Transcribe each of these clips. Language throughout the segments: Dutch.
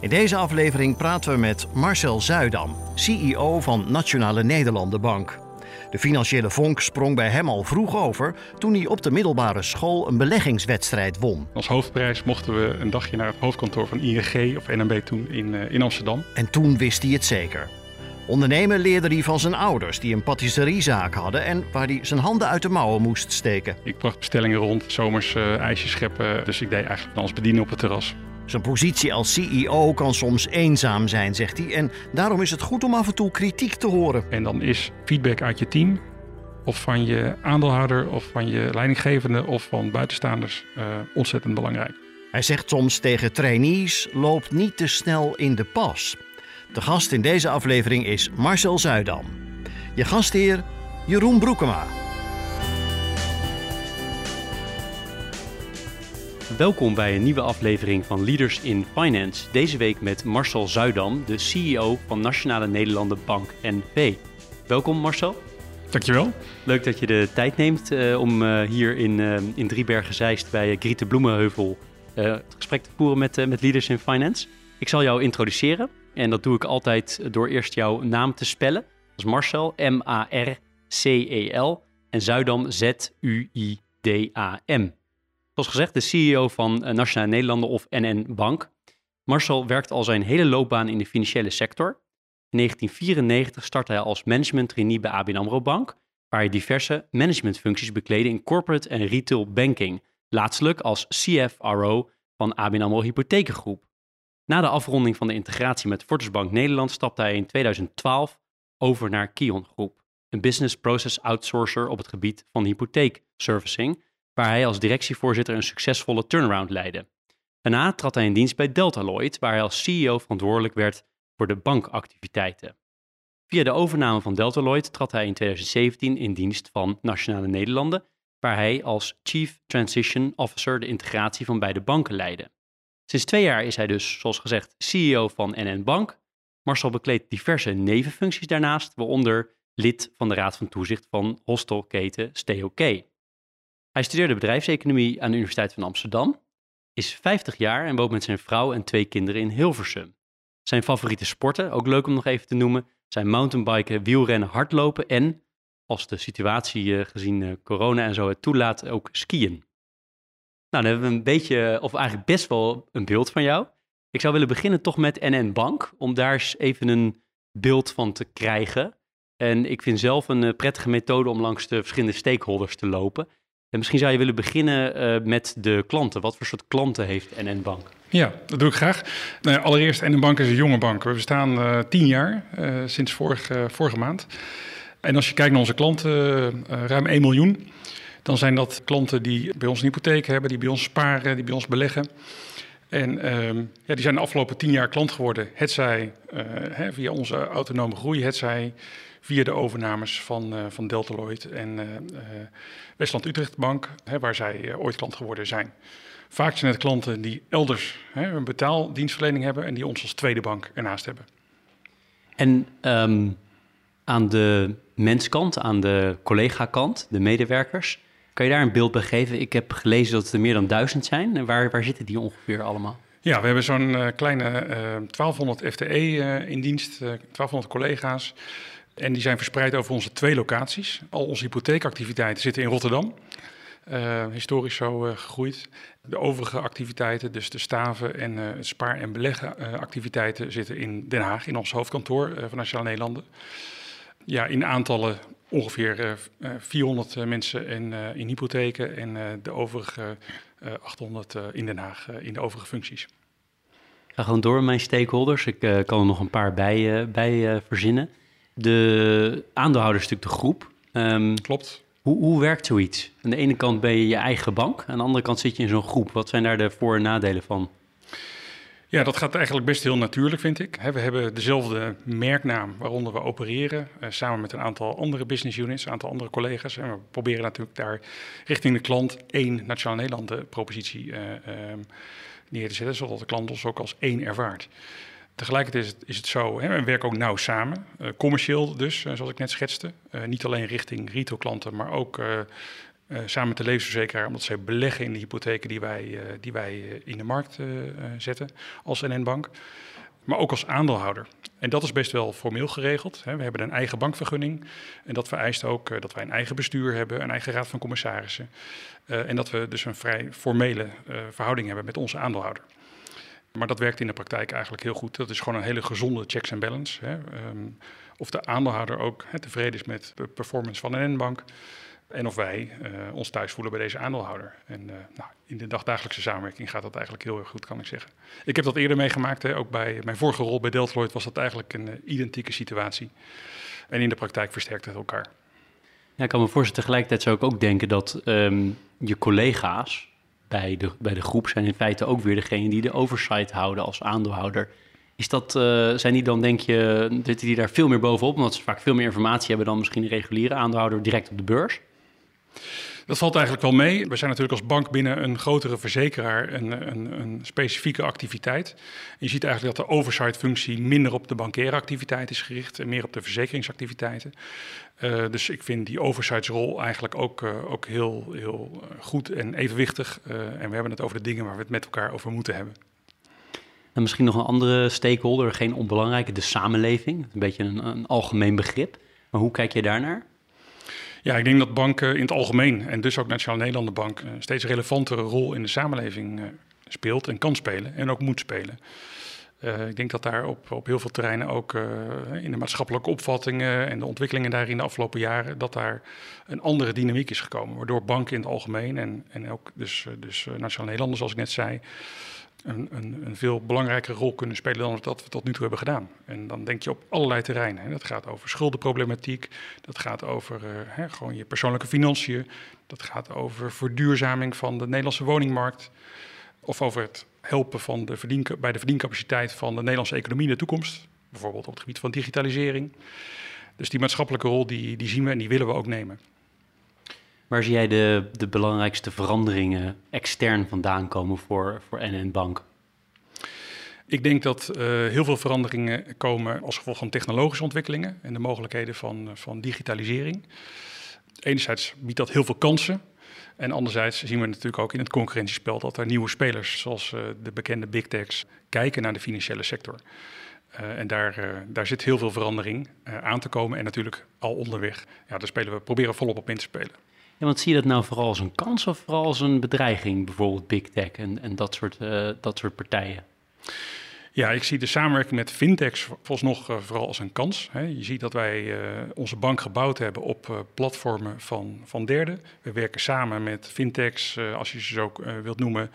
In deze aflevering praten we met Marcel Zuidam, CEO van Nationale Nederlandenbank. De financiële vonk sprong bij hem al vroeg over toen hij op de middelbare school een beleggingswedstrijd won. Als hoofdprijs mochten we een dagje naar het hoofdkantoor van ING of NMB toen in, uh, in Amsterdam. En toen wist hij het zeker. Ondernemen leerde hij van zijn ouders, die een patisseriezaak hadden en waar hij zijn handen uit de mouwen moest steken. Ik bracht bestellingen rond, zomers uh, ijsjes scheppen, dus ik deed eigenlijk alles bedienen op het terras. Zijn positie als CEO kan soms eenzaam zijn, zegt hij. En daarom is het goed om af en toe kritiek te horen. En dan is feedback uit je team, of van je aandeelhouder, of van je leidinggevende, of van buitenstaanders uh, ontzettend belangrijk. Hij zegt soms tegen trainees: loop niet te snel in de pas. De gast in deze aflevering is Marcel Zuidam. Je gastheer Jeroen Broekema. Welkom bij een nieuwe aflevering van Leaders in Finance. Deze week met Marcel Zuidam, de CEO van Nationale Nederlanden Bank NV. Welkom Marcel. Dankjewel. Leuk dat je de tijd neemt uh, om uh, hier in, uh, in Driebergen-Zeist bij Griete Bloemenheuvel het gesprek te voeren met, met Leaders in Finance. Ik zal jou introduceren en dat doe ik altijd door eerst jouw naam te spellen. Dat is Marcel, M-A-R-C-E-L en Zuidam, Z-U-I-D-A-M. Zoals gezegd, de CEO van Nationale Nederlanden of NN Bank. Marcel werkt al zijn hele loopbaan in de financiële sector. In 1994 startte hij als management trainee bij ABN AMRO Bank, waar hij diverse managementfuncties bekleedde in corporate en retail banking, laatstelijk als CFRO van ABN AMRO Hypothekengroep. Na de afronding van de integratie met Fortis Bank Nederland stapte hij in 2012 over naar Kion Groep, een business process outsourcer op het gebied van hypotheekservicing, waar hij als directievoorzitter een succesvolle turnaround leidde. Daarna trad hij in dienst bij Deltaloid, waar hij als CEO verantwoordelijk werd voor de bankactiviteiten. Via de overname van Deltaloid trad hij in 2017 in dienst van Nationale Nederlanden, waar hij als Chief Transition Officer de integratie van beide banken leidde. Sinds twee jaar is hij dus, zoals gezegd, CEO van NN Bank. Marcel bekleedt diverse nevenfuncties daarnaast, waaronder lid van de Raad van Toezicht van hostelketen Stay OK. Hij studeerde bedrijfseconomie aan de Universiteit van Amsterdam, is 50 jaar en woont met zijn vrouw en twee kinderen in Hilversum. Zijn favoriete sporten, ook leuk om nog even te noemen, zijn mountainbiken, wielrennen, hardlopen en, als de situatie gezien corona en zo het toelaat, ook skiën. Nou, dan hebben we een beetje, of eigenlijk best wel een beeld van jou. Ik zou willen beginnen toch met NN Bank, om daar eens even een beeld van te krijgen. En ik vind zelf een prettige methode om langs de verschillende stakeholders te lopen. En misschien zou je willen beginnen uh, met de klanten. Wat voor soort klanten heeft NN Bank? Ja, dat doe ik graag. Nou, allereerst, NN Bank is een jonge bank. We bestaan uh, tien jaar, uh, sinds vorige, vorige maand. En als je kijkt naar onze klanten, ruim 1 miljoen dan zijn dat klanten die bij ons een hypotheek hebben, die bij ons sparen, die bij ons beleggen. En um, ja, die zijn de afgelopen tien jaar klant geworden. Het zij via onze autonome groei, het zij via de overnames van, uh, van Deltaloid en uh, Westland Utrecht Bank, hè, waar zij ooit klant geworden zijn. Vaak zijn het klanten die elders hè, een betaaldienstverlening hebben en die ons als tweede bank ernaast hebben. En um, aan de menskant, aan de collega-kant, de medewerkers, kan je daar een beeld bij geven? Ik heb gelezen dat er meer dan duizend zijn. En waar, waar zitten die ongeveer allemaal? Ja, we hebben zo'n uh, kleine uh, 1200 FTE uh, in dienst, 1200 eh, collega's. En die zijn verspreid over onze twee locaties. Al onze hypotheekactiviteiten zitten in Rotterdam. Uh, historisch zo uh, gegroeid. De overige activiteiten, dus de staven en het spaar- en beleggen activiteiten, zitten in Den Haag, in ons hoofdkantoor van Nationale Nederlanden. Ja, in aantallen ongeveer 400 uh, mensen in, in hypotheken en de overige 800 in Den Haag in de overige functies. Ik ga gewoon door mijn stakeholders. Ik kan er nog een paar bij, bij verzinnen. De aandeelhouders is natuurlijk de groep. Um, Klopt. Hoe, hoe werkt zoiets? Aan de ene kant ben je je eigen bank, aan de andere kant zit je in zo'n groep. Wat zijn daar de voor- en nadelen van? Ja, dat gaat eigenlijk best heel natuurlijk, vind ik. We hebben dezelfde merknaam waaronder we opereren, eh, samen met een aantal andere business units, een aantal andere collega's. En we proberen natuurlijk daar richting de klant één Nationaal Nederland propositie uh, neer te zetten, zodat de klant ons ook als één ervaart. Tegelijkertijd is het, is het zo, hè, we werken ook nauw samen, uh, commercieel dus, zoals ik net schetste. niet alleen richting retailklanten, maar ook samen met de levensverzekeraar, omdat zij beleggen in de hypotheken die wij, die wij in de markt zetten als NN-bank. Maar ook als aandeelhouder. En dat is best wel formeel geregeld. We hebben een eigen bankvergunning. En dat vereist ook dat wij een eigen bestuur hebben, een eigen raad van commissarissen. en dat we dus een vrij formele verhouding hebben met onze aandeelhouder. Maar dat werkt in de praktijk eigenlijk heel goed. Dat is gewoon een hele gezonde checks and balance. Hè. Um, of de aandeelhouder ook hè, tevreden is met de performance van een NN-bank. En of wij uh, ons thuis voelen bij deze aandeelhouder. En uh, nou, in de dagdagelijkse samenwerking gaat dat eigenlijk heel erg goed, kan ik zeggen. Ik heb dat eerder meegemaakt, hè, ook bij mijn vorige rol bij Deltloid was dat eigenlijk een uh, identieke situatie. En in de praktijk versterkt het elkaar. Ja, ik kan me voorstellen, tegelijkertijd zou ik ook denken dat um, je collega's bij de, bij de groep zijn in feite ook weer degene die de oversight houden als aandeelhouder. Is dat, zijn die dan, denk je, zitten die daar veel meer bovenop, omdat ze vaak veel meer informatie hebben dan misschien een reguliere aandeelhouder direct op de beurs? Dat valt eigenlijk wel mee. We zijn natuurlijk als bank binnen een grotere verzekeraar een, een, een specifieke activiteit. je ziet eigenlijk dat de oversight-functie minder op de bankaire activiteit is gericht en meer op de verzekeringsactiviteiten. Uh, dus ik vind die oversightsrol eigenlijk ook, uh, ook heel, heel goed en evenwichtig. En we hebben het over de dingen waar we het met elkaar over moeten hebben. En misschien nog een andere stakeholder, geen onbelangrijke, de samenleving. Een beetje een, een algemeen begrip. Maar hoe kijk je daarnaar? Ja, ik denk dat banken in het algemeen en dus ook Nationale Nederlanden Bank een steeds relevantere rol in de samenleving uh, speelt en kan spelen en ook moet spelen. Uh, ik denk dat daar op, op heel veel terreinen ook in de maatschappelijke opvattingen en de ontwikkelingen daar in de afgelopen jaren, dat daar een andere dynamiek is gekomen. Waardoor banken in het algemeen en, en ook dus, dus Nationale Nederlanden, zoals ik net zei, een, een, een, veel belangrijkere rol kunnen spelen dan dat we tot nu toe hebben gedaan. En dan denk je op allerlei terreinen. Hè. Dat gaat over schuldenproblematiek, dat gaat over uh, hè, gewoon je persoonlijke financiën, dat gaat over verduurzaming van de Nederlandse woningmarkt, of over het helpen van de verdien, bij de verdiencapaciteit van de Nederlandse economie in de toekomst, bijvoorbeeld op het gebied van digitalisering. Dus die maatschappelijke rol die, die zien we en die willen we ook nemen. Waar zie jij de, de belangrijkste veranderingen extern vandaan komen voor, voor NN Bank? Ik denk dat uh, heel veel veranderingen komen als gevolg van technologische ontwikkelingen en de mogelijkheden van, van digitalisering. Enerzijds biedt dat heel veel kansen. En anderzijds zien we natuurlijk ook in het concurrentiespel dat er nieuwe spelers, zoals uh, de bekende big techs, kijken naar de financiële sector. Uh, en daar, daar zit heel veel verandering aan te komen en natuurlijk al onderweg. Ja, daar spelen we, proberen volop op in te spelen. Ja, want zie je dat nou vooral als een kans of vooral als een bedreiging, bijvoorbeeld Big Tech en, en dat, soort, uh, dat soort partijen? Ja, ik zie de samenwerking met fintechs nog uh, vooral als een kans. Hè. Je ziet dat wij uh, onze bank gebouwd hebben op platformen van, van derden. We werken samen met fintechs, als je ze zo wilt noemen,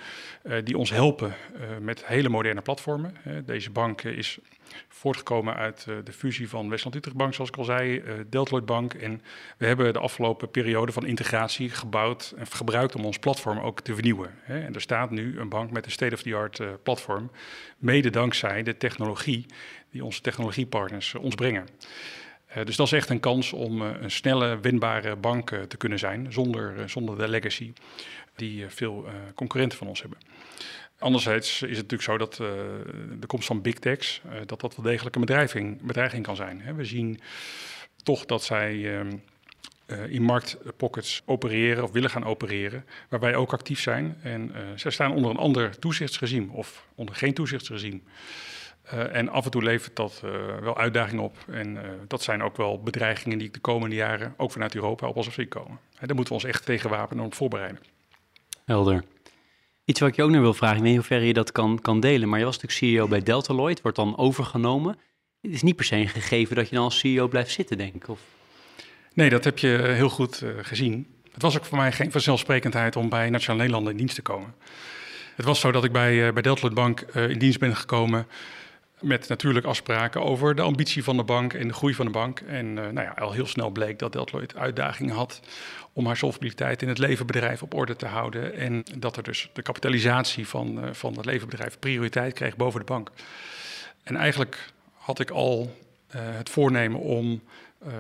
die ons helpen met hele moderne platformen. deze bank is voortgekomen uit uh, de fusie van Westland-Utrecht Bank, zoals ik al zei, uh, Deltloid Bank. En we hebben de afgelopen periode van integratie gebouwd en gebruikt om ons platform ook te vernieuwen. En er staat nu een bank met een state-of-the-art uh, platform, mede dankzij de technologie die onze technologiepartners ons brengen. dus dat is echt een kans om een snelle, winbare bank te kunnen zijn, zonder, zonder de legacy die veel concurrenten van ons hebben. Anderzijds is het natuurlijk zo dat uh, de komst van big techs, uh, dat dat wel degelijk een bedreiging, bedreiging kan zijn. Hè. We zien toch dat zij uh, in marktpockets opereren of willen gaan opereren, waar wij ook actief zijn. En zij staan onder een ander toezichtsregime of onder geen toezichtsregime. en af en toe levert dat wel uitdagingen op. En dat zijn ook wel bedreigingen die de komende jaren ook vanuit Europa op ons afzien komen. En daar moeten we ons echt tegen wapenen en op voorbereiden. Helder. Iets wat ik je ook nog wil vragen, ik weet niet je dat kan, kan delen, maar je was natuurlijk CEO bij Deltaloid, wordt dan overgenomen. Het is niet per se een gegeven dat je dan als CEO blijft zitten, denk ik. Of... Nee, dat heb je heel goed uh, gezien. Het was ook voor mij geen vanzelfsprekendheid om bij Nationaal Nederland in dienst te komen. Het was zo dat ik bij, uh, bij Deltaloid Bank in dienst ben gekomen Met natuurlijk afspraken over de ambitie van de bank en de groei van de bank. En uh, nou ja, al heel snel bleek dat Deloitte uitdagingen had om haar solvabiliteit in het levenbedrijf op orde te houden. En dat er dus de kapitalisatie van, uh, van het levenbedrijf prioriteit kreeg boven de bank. En eigenlijk had ik al uh, het voornemen om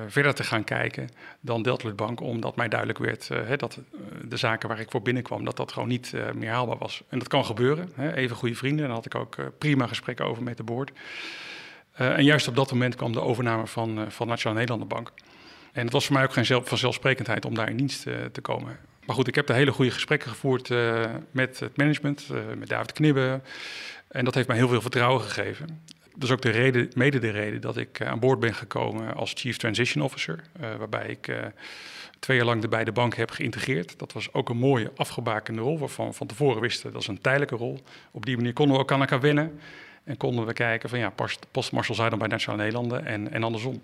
verder te gaan kijken dan Deltloid Bank, omdat mij duidelijk werd uh, hè, dat uh, de zaken waar ik voor binnenkwam, dat dat gewoon niet meer haalbaar was. En dat kan gebeuren. Hè. Even goede vrienden, daar had ik ook prima gesprekken over met de board. en juist op dat moment kwam de overname van, van Nationale Nederlanden Bank. En het was voor mij ook geen zelf, vanzelfsprekendheid om daar in dienst te komen. Maar goed, ik heb de hele goede gesprekken gevoerd met het management, met David Knibbe. En dat heeft mij heel veel vertrouwen gegeven dat is ook de reden, mede de reden dat ik aan boord ben gekomen als Chief Transition Officer. Uh, waarbij ik uh, twee jaar lang de beide banken heb geïntegreerd. Dat was ook een mooie afgebakende rol, waarvan we van tevoren wisten dat is een tijdelijke rol. Op die manier konden we ook aan elkaar winnen. En konden we kijken van ja, past, past Marshall Zuidam bij Nationale Nederlanden en, en andersom.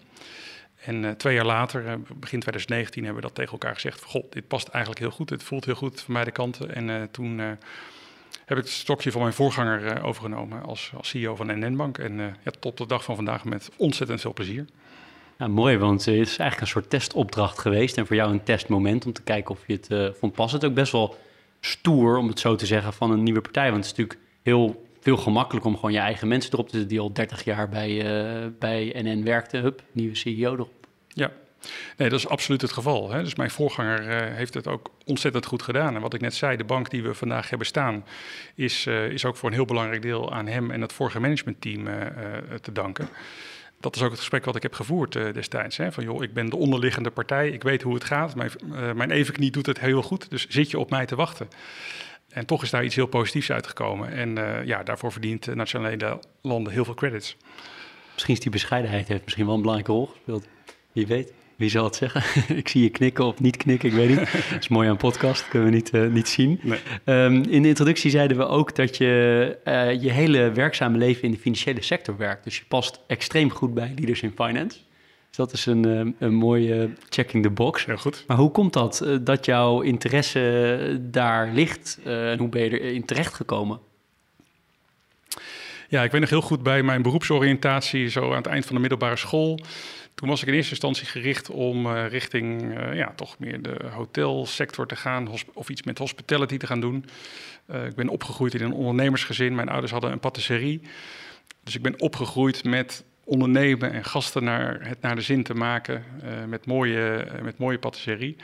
En twee jaar later, begin 2019, hebben we dat tegen elkaar gezegd. God, dit past eigenlijk heel goed. Dit voelt heel goed van beide kanten. En toen heb ik het stokje van mijn voorganger uh, overgenomen als, als, CEO van NN Bank. En uh, ja, tot de dag van vandaag met ontzettend veel plezier. Ja, mooi, want het is eigenlijk een soort testopdracht geweest. En voor jou een testmoment om te kijken of je het uh, vond passen. Het ook best wel stoer, om het zo te zeggen, van een nieuwe partij. Want het is natuurlijk heel veel gemakkelijk om gewoon je eigen mensen erop te zetten... die al 30 jaar bij, bij NN werkten. Hup, nieuwe CEO erop. Ja, Nee, dat is absoluut het geval. Hè. Dus mijn voorganger uh, heeft het ook ontzettend goed gedaan. En wat ik net zei, de bank die we vandaag hebben staan, is, uh, is ook voor een heel belangrijk deel aan hem en het vorige managementteam uh, te danken. Dat is ook het gesprek wat ik heb gevoerd destijds. Hè. Van joh, ik ben de onderliggende partij, ik weet hoe het gaat. Mijn, mijn evenknie doet het heel goed, dus zit je op mij te wachten. En toch is daar iets heel positiefs uitgekomen. En ja, daarvoor verdient Nationale Landen heel veel credits. Misschien is die bescheidenheid heeft misschien wel een belangrijke rol gespeeld. Wie weet. Wie zal het zeggen? ik zie je knikken of niet knikken, ik weet niet. dat is mooi aan een podcast, dat kunnen we niet, uh, niet zien. Nee. Um, in de introductie zeiden we ook dat je uh, je hele werkzame leven in de financiële sector werkt. Dus je past extreem goed bij Leaders in Finance. Dus dat is een, uh, een mooie checking the box. Heel goed. Maar hoe komt dat, dat jouw interesse daar ligt? en hoe ben je erin terechtgekomen? Ja, ik ben nog heel goed bij mijn beroepsoriëntatie, zo aan het eind van de middelbare school. Toen was ik in eerste instantie gericht om uh, richting uh, ja, toch meer de hotelsector te gaan of iets met hospitality te gaan doen. Uh, ik ben opgegroeid in een ondernemersgezin. Mijn ouders hadden een patisserie. Dus ik ben opgegroeid met ondernemen en gasten naar, het naar de zin te maken met, mooie, met mooie patisserie.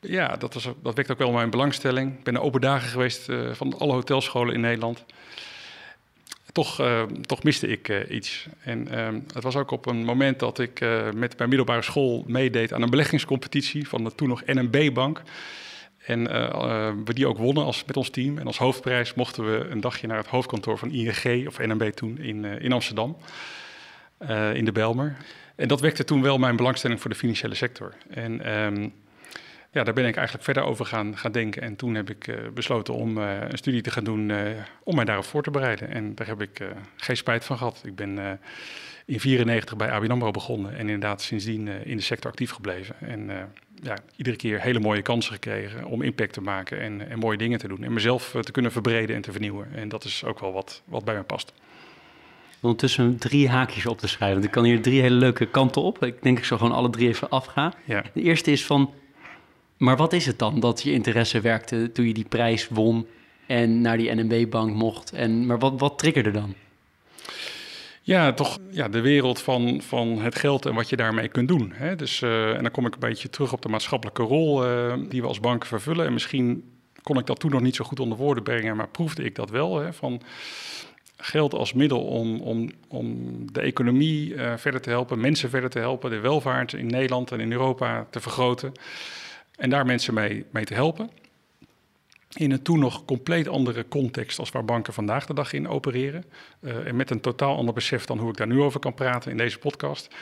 Ja, dat, was, dat wekt ook wel mijn belangstelling. Ik ben naar open dagen geweest van alle hotelscholen in Nederland toch, uh, toch miste ik uh, iets. En uh, het was ook op een moment dat ik uh, met mijn middelbare school meedeed aan een beleggingscompetitie van de toen nog NMB-bank. En we die ook wonnen als, met ons team. En als hoofdprijs mochten we een dagje naar het hoofdkantoor van ING, of NMB toen, in, in Amsterdam, in de Belmer. En dat wekte toen wel mijn belangstelling voor de financiële sector. En ehm, ja, daar ben ik eigenlijk verder over gaan, gaan denken. En toen heb ik uh, besloten om uh, een studie te gaan doen uh, om mij daarop voor te bereiden. En daar heb ik geen spijt van gehad. Ik ben in 1994 bij ABN AMRO begonnen en inderdaad sindsdien in de sector actief gebleven. En ja, iedere keer hele mooie kansen gekregen om impact te maken en, en mooie dingen te doen. En mezelf te kunnen verbreden en te vernieuwen. En dat is ook wel wat, wat bij me past. Ondertussen drie haakjes op te schrijven. Want ik kan hier drie hele leuke kanten op. Ik denk ik zal gewoon alle drie even afgaan. Ja. De eerste is van maar wat is het dan dat je interesse werkte toen je die prijs won en naar die NMB-bank mocht? En, maar wat, wat triggerde dan? Ja, toch ja, de wereld van, van het geld en wat je daarmee kunt doen. Hè? Dus, uh, en dan kom ik een beetje terug op de maatschappelijke rol uh, die we als banken vervullen. En misschien kon ik dat toen nog niet zo goed onder woorden brengen, maar proefde ik dat wel. Hè? Van geld als middel om, om, om de economie uh, verder te helpen, mensen verder te helpen, de welvaart in Nederland en in Europa te vergroten. En daar mensen mee, mee te helpen. In een toen nog compleet andere context als waar banken vandaag de dag in opereren. Uh, en met een totaal ander besef dan hoe ik daar nu over kan praten in deze podcast.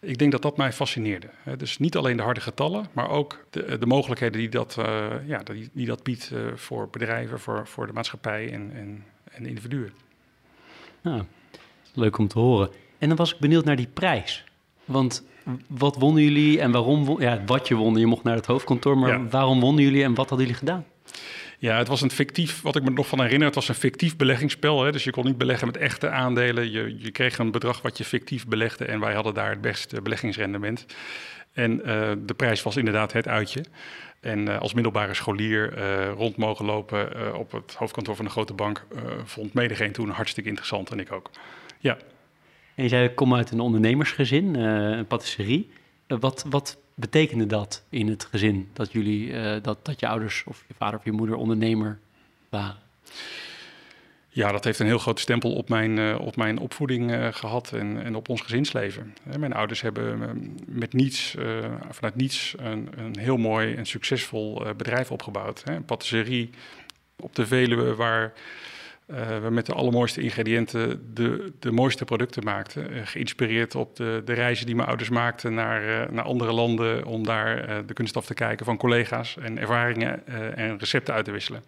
Ik denk dat dat mij fascineerde. Dus niet alleen de harde getallen, maar ook de, de mogelijkheden die dat, uh, ja, die, die, dat biedt voor bedrijven, voor, voor de maatschappij en, en, en individuen. Nou, leuk om te horen. En dan was ik benieuwd naar die prijs. Want wat wonnen jullie en waarom? Won, ja, wat je won, je mocht naar het hoofdkantoor, maar ja. waarom wonnen jullie en wat hadden jullie gedaan? Ja, het was een fictief, wat ik me nog van herinner, het was een fictief beleggingsspel. Hè? Dus je kon niet beleggen met echte aandelen. Je, je kreeg een bedrag wat je fictief belegde en wij hadden daar het beste beleggingsrendement. En uh, de prijs was inderdaad het uitje. En uh, als middelbare scholier uh, rond mogen lopen op het hoofdkantoor van een grote bank vond medegeen toen hartstikke interessant en ik ook. Ja. En je zei, ik kom uit een ondernemersgezin, een patisserie. wat, wat betekende dat in het gezin dat jullie, uh, dat, dat je ouders of je vader of je moeder ondernemer waren? Ja, dat heeft een heel groot stempel op mijn, op mijn opvoeding gehad en, en op ons gezinsleven. Mijn ouders hebben met niets, vanuit niets een, een heel mooi en succesvol bedrijf opgebouwd. Een patisserie op de Veluwe waar uh, we met de allermooiste ingrediënten de, de mooiste producten maakten. Uh, geïnspireerd op de, de reizen die mijn ouders maakten naar, uh, naar andere landen om daar de kunst af te kijken van collega's en ervaringen en recepten uit te wisselen.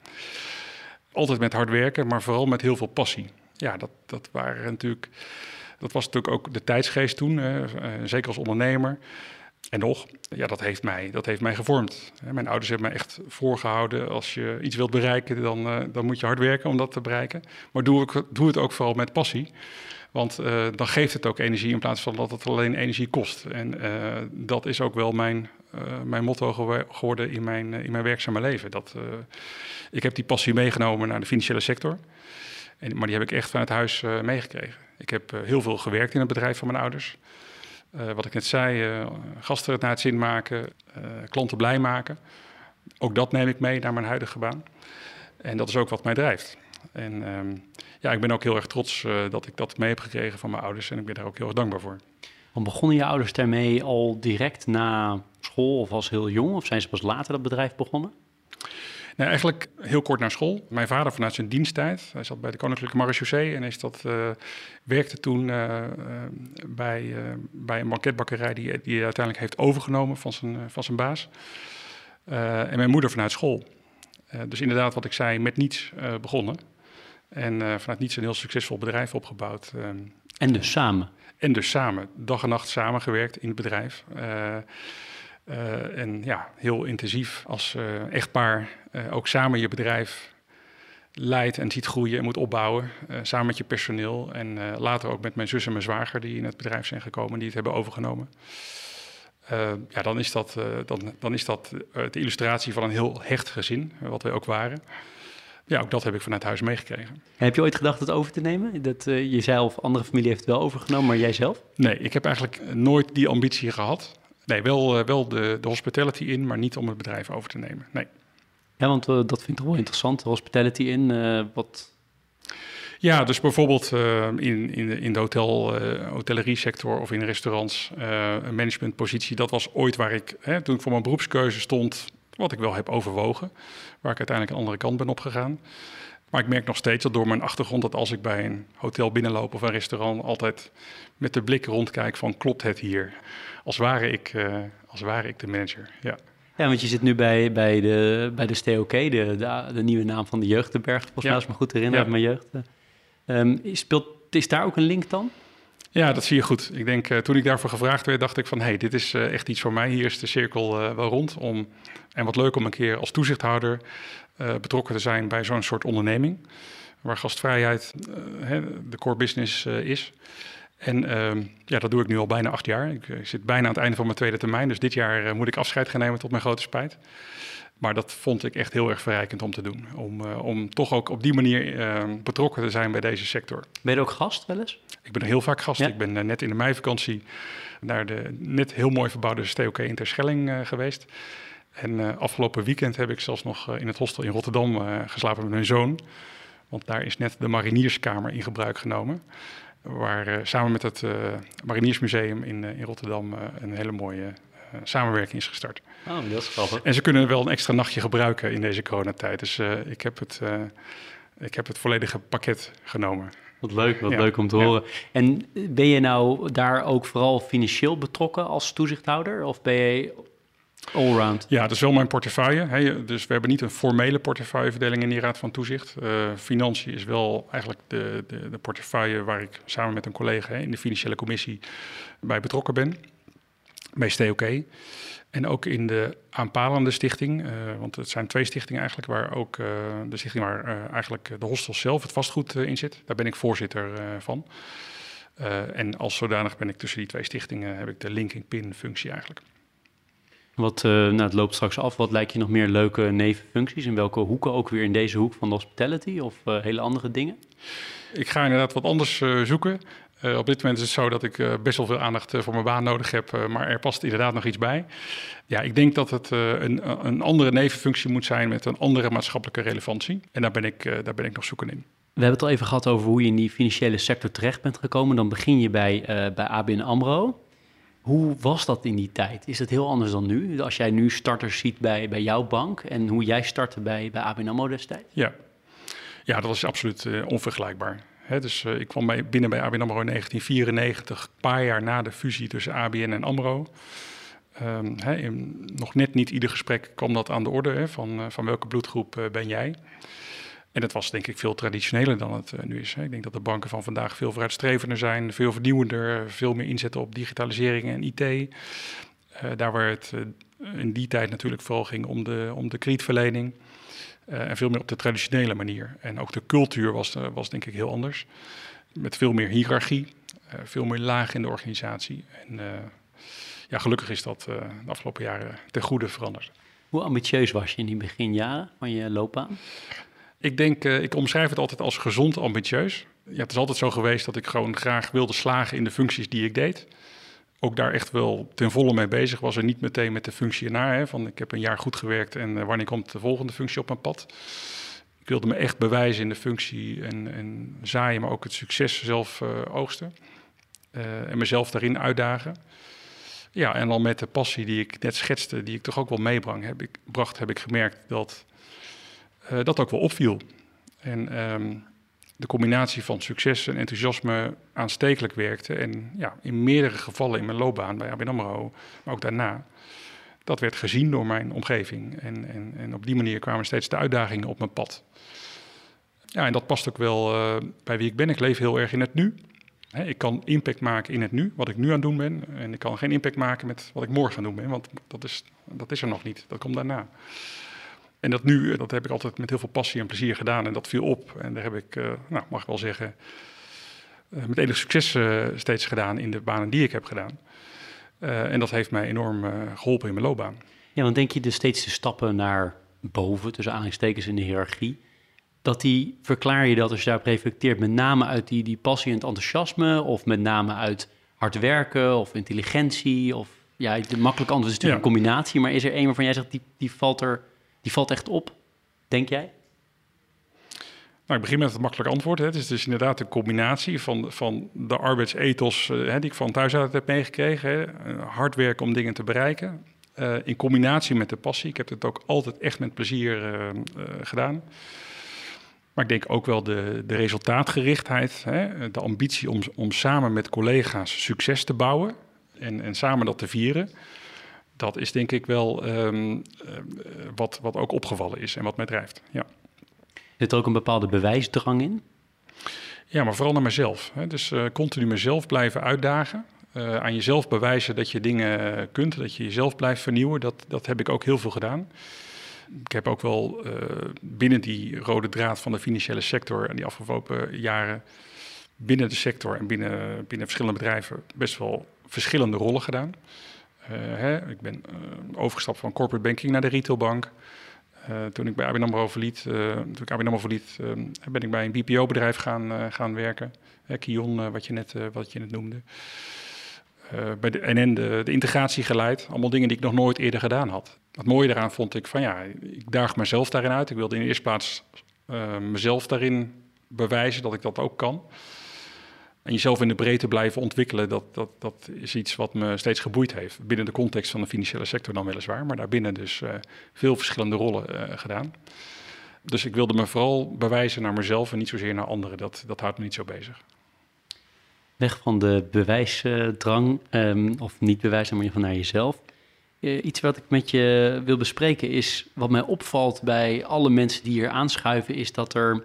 Altijd met hard werken, maar vooral met heel veel passie. Ja, dat, dat, waren natuurlijk, dat was natuurlijk ook de tijdsgeest toen, zeker als ondernemer. En nog, ja, dat heeft mij, dat heeft mij gevormd. Mijn ouders hebben me echt voorgehouden, als je iets wilt bereiken, dan, uh, dan moet je hard werken om dat te bereiken. Maar doe, doe het ook vooral met passie. Want uh, dan geeft het ook energie in plaats van dat het alleen energie kost. En uh, dat is ook wel mijn, mijn motto geworden in mijn, in mijn werkzame leven. Dat, ik heb die passie meegenomen naar de financiële sector. En, maar die heb ik echt vanuit huis meegekregen. Ik heb heel veel gewerkt in het bedrijf van mijn ouders. Uh, wat ik net zei, uh, gasten naar het zin maken, uh, klanten blij maken. Ook dat neem ik mee naar mijn huidige baan. En dat is ook wat mij drijft. En um, ja, ik ben ook heel erg trots dat ik dat mee heb gekregen van mijn ouders. En ik ben daar ook heel erg dankbaar voor. Want begonnen je ouders daarmee al direct na school of als heel jong? Of zijn ze pas later dat bedrijf begonnen? Nee, eigenlijk heel kort naar school. Mijn vader vanuit zijn diensttijd. Hij zat bij de Koninklijke Marechaussee en is dat, uh, werkte toen uh, bij, uh, bij een banketbakkerij die, die hij uiteindelijk heeft overgenomen van zijn, van zijn baas. en mijn moeder vanuit school. dus inderdaad, wat ik zei, met niets begonnen. En vanuit niets een heel succesvol bedrijf opgebouwd. en dus samen? En dus samen, dag en nacht samengewerkt in het bedrijf. Uh, en ja, heel intensief als uh, echtpaar uh, ook samen je bedrijf leidt en ziet groeien en moet opbouwen. samen met je personeel en later ook met mijn zus en mijn zwager die in het bedrijf zijn gekomen, die het hebben overgenomen. ja, dan is dat, dan, dan is dat de illustratie van een heel hecht gezin, wat wij ook waren. Ja, ook dat heb ik vanuit huis meegekregen. heb je ooit gedacht het over te nemen? Dat jezelf, andere familie heeft het wel overgenomen, maar jij zelf? Nee, ik heb eigenlijk nooit die ambitie gehad. Nee, wel, uh, wel de, de hospitality in, maar niet om het bedrijf over te nemen. Nee. Ja, want uh, dat vind ik toch wel interessant, hospitality in. Uh, wat... Ja, dus bijvoorbeeld in, in, de, in de hotel, hotellerie sector of in restaurants, een managementpositie. Dat was ooit waar ik, hè, toen ik voor mijn beroepskeuze stond, wat ik wel heb overwogen. Waar ik uiteindelijk een andere kant ben opgegaan. Maar ik merk nog steeds dat door mijn achtergrond dat als ik bij een hotel binnenloop of een restaurant altijd met de blik rondkijk van klopt het hier? Als ware ik, uh, als ware ik de manager, ja. Ja, want je zit nu bij, bij, de, bij de STOK, de, de, de nieuwe naam van de Jeugdberg, volgens mij, als ik me goed herinner, ja. mijn jeugd. Um, speelt, is daar ook een link dan? Ja, dat zie je goed. Ik denk, uh, toen ik daarvoor gevraagd werd, dacht ik van... hé, hey, dit is uh, echt iets voor mij. Hier is de cirkel uh, wel rond. Om, en wat leuk om een keer als toezichthouder betrokken te zijn bij zo'n soort onderneming... waar gastvrijheid de core business is. En uh, ja, dat doe ik nu al bijna acht jaar. Ik, ik, zit bijna aan het einde van mijn tweede termijn. Dus dit jaar moet ik afscheid gaan nemen tot mijn grote spijt. Maar dat vond ik echt heel erg verrijkend om te doen. Om, uh, om toch ook op die manier ehm, betrokken te zijn bij deze sector. Ben je ook gast wel eens? Ik ben heel vaak gast. Ja. Ik ben eh, net in de meivakantie naar de net heel mooi verbouwde STOK in Terschelling geweest. En afgelopen weekend heb ik zelfs nog in het hostel in Rotterdam geslapen met mijn zoon. Want daar is net de Marinierskamer in gebruik genomen waar samen met het Mariniersmuseum in, in Rotterdam een hele mooie samenwerking is gestart. Oh, dat is grappig. En ze kunnen wel een extra nachtje gebruiken in deze coronatijd. Dus ik, heb het, ik heb het volledige pakket genomen. Wat leuk, wat ja. leuk om te horen. En ben je nou daar ook vooral financieel betrokken als toezichthouder? Of ben je Allround. Ja, dat is wel mijn portefeuille. Hè. Dus we hebben niet een formele portefeuilleverdeling in die Raad van Toezicht. Uh, financiën is wel eigenlijk de, de, de, portefeuille waar ik samen met een collega hè, in de financiële commissie bij betrokken ben. Meest oké. En ook in de aanpalende stichting, uh, want het zijn twee stichtingen eigenlijk, waar ook uh, de stichting waar uh, eigenlijk de hostels zelf, het vastgoed in zit. Daar ben ik voorzitter van. en als zodanig ben ik tussen die twee stichtingen, heb ik de linking pin functie eigenlijk. Wat, nou, het loopt straks af. Wat lijkt je nog meer leuke nevenfuncties? In welke hoeken ook weer in deze hoek van de hospitality of hele andere dingen? Ik ga inderdaad wat anders zoeken. Uh, op dit moment is het zo dat ik uh, best wel veel aandacht uh, voor mijn baan nodig heb, maar er past inderdaad nog iets bij. Ja, ik denk dat het een, een andere nevenfunctie moet zijn met een andere maatschappelijke relevantie. En daar ben ik, daar ben ik nog zoeken in. We hebben het al even gehad over hoe je in die financiële sector terecht bent gekomen. Dan begin je bij, bij ABN AMRO. Hoe was dat in die tijd? Is het heel anders dan nu? Als jij nu starters ziet bij, bij jouw bank en hoe jij startte bij, bij ABN AMRO destijds? Ja. ja, dat was absoluut onvergelijkbaar dus uh, ik kwam binnen bij ABN AMRO in 1994, een paar jaar na de fusie tussen ABN en AMRO. Um, in nog net niet ieder gesprek kwam dat aan de orde, van, uh, van welke bloedgroep uh, ben jij? En het was denk ik veel traditioneler dan het nu is. Ik denk dat de banken van vandaag veel vooruitstrevender zijn, veel vernieuwender, veel meer inzetten op digitalisering en IT. daar waar het in die tijd natuurlijk vooral ging om de, om de kredietverlening. Uh, en veel meer op de traditionele manier. En ook de cultuur was, uh, was denk ik heel anders. Met veel meer hiërarchie, uh, veel meer laag in de organisatie. En ja, gelukkig is dat de afgelopen jaren ten goede veranderd. Hoe ambitieus was je in die beginjaren van je loopbaan? Ik denk, ik omschrijf het altijd als gezond ambitieus. Ja, het is altijd zo geweest dat ik gewoon graag wilde slagen in de functies die ik deed ook daar echt wel ten volle mee bezig was. En niet meteen met de functie ernaar. Hè, van ik heb een jaar goed gewerkt en uh, wanneer komt de volgende functie op mijn pad. Ik wilde me echt bewijzen in de functie en, en zaaien, maar ook het succes zelf uh, oogsten. Uh, en mezelf daarin uitdagen. Ja, en dan met de passie die ik net schetste, die ik toch ook wel meebrang, heb ik, bracht, heb ik gemerkt dat dat ook wel opviel. En um, de combinatie van succes en enthousiasme aanstekelijk werkte. En ja, in meerdere gevallen in mijn loopbaan bij ABN AMRO, maar ook daarna, dat werd gezien door mijn omgeving. En, en, en op die manier kwamen steeds de uitdagingen op mijn pad. Ja, en dat past ook wel uh, bij wie ik ben. Ik leef heel erg in het nu. ik kan impact maken in het nu, wat ik nu aan het doen ben. En ik kan geen impact maken met wat ik morgen aan doen ben, want dat is, dat is er nog niet. Dat komt daarna. En dat nu, dat heb ik altijd met heel veel passie en plezier gedaan. En dat viel op. En daar heb ik, uh, nou, mag ik wel zeggen, uh, met enig succes steeds gedaan in de banen die ik heb gedaan. en dat heeft mij enorm geholpen in mijn loopbaan. Ja, dan denk je dus steeds de stappen naar boven, tussen aanhalingstekens in de hiërarchie. Dat die, verklaar je dat als je daarop reflecteert, met name uit die, die passie en het enthousiasme, of met name uit hard werken of intelligentie? Of ja, de makkelijke antwoord is natuurlijk een combinatie, maar is er een waarvan jij zegt, die, die valt er die valt echt op, denk jij? Nou, ik begin met het makkelijke antwoord. Hè. Het is dus inderdaad een combinatie van, van de arbeidsethos hè, die ik van thuis uit heb meegekregen. Hè. Eh, hard werken om dingen te bereiken. Uh, in combinatie met de passie. Ik heb het ook altijd echt met plezier gedaan. Maar ik denk ook wel de, de resultaatgerichtheid. Hè. De ambitie om, om samen met collega's succes te bouwen. En, en samen dat te vieren dat is denk ik wel um, wat, wat ook opgevallen is en wat mij drijft. Ja. Zit er ook een bepaalde bewijsdrang in? Ja, maar vooral naar mezelf. Hè. Dus uh, continu mezelf blijven uitdagen. Uh, aan jezelf bewijzen dat je dingen kunt, dat je jezelf blijft vernieuwen. Dat, dat heb ik ook heel veel gedaan. Ik heb ook wel uh, binnen die rode draad van de financiële sector en die afgelopen jaren binnen de sector en binnen, binnen verschillende bedrijven best wel verschillende rollen gedaan. Eh, hè, ik ben eh, overgestapt van corporate banking naar de retailbank. Uh, toen ik bij ABN AMRO verliet, toen ik ABN AMRO verliet, ben ik bij een BPO-bedrijf gaan, gaan werken. Kion, wat, je net, wat je net noemde. bij de de, de, integratie geleid. Allemaal dingen die ik nog nooit eerder gedaan had. Het mooie daaraan vond ik van ja, ik daag mezelf daarin uit. Ik wilde in de eerste plaats mezelf daarin bewijzen dat ik dat ook kan. En jezelf in de breedte blijven ontwikkelen, dat, dat, dat is iets wat me steeds geboeid heeft. Binnen de context van de financiële sector dan weliswaar, maar daarbinnen dus uh, veel verschillende rollen uh, gedaan. Dus ik wilde me vooral bewijzen naar mezelf en niet zozeer naar anderen. Dat, dat houdt me niet zo bezig. Weg van de bewijsdrang, um, of niet bewijzen, maar van naar jezelf. Uh, iets wat ik met je wil bespreken is, wat mij opvalt bij alle mensen die hier aanschuiven, is dat er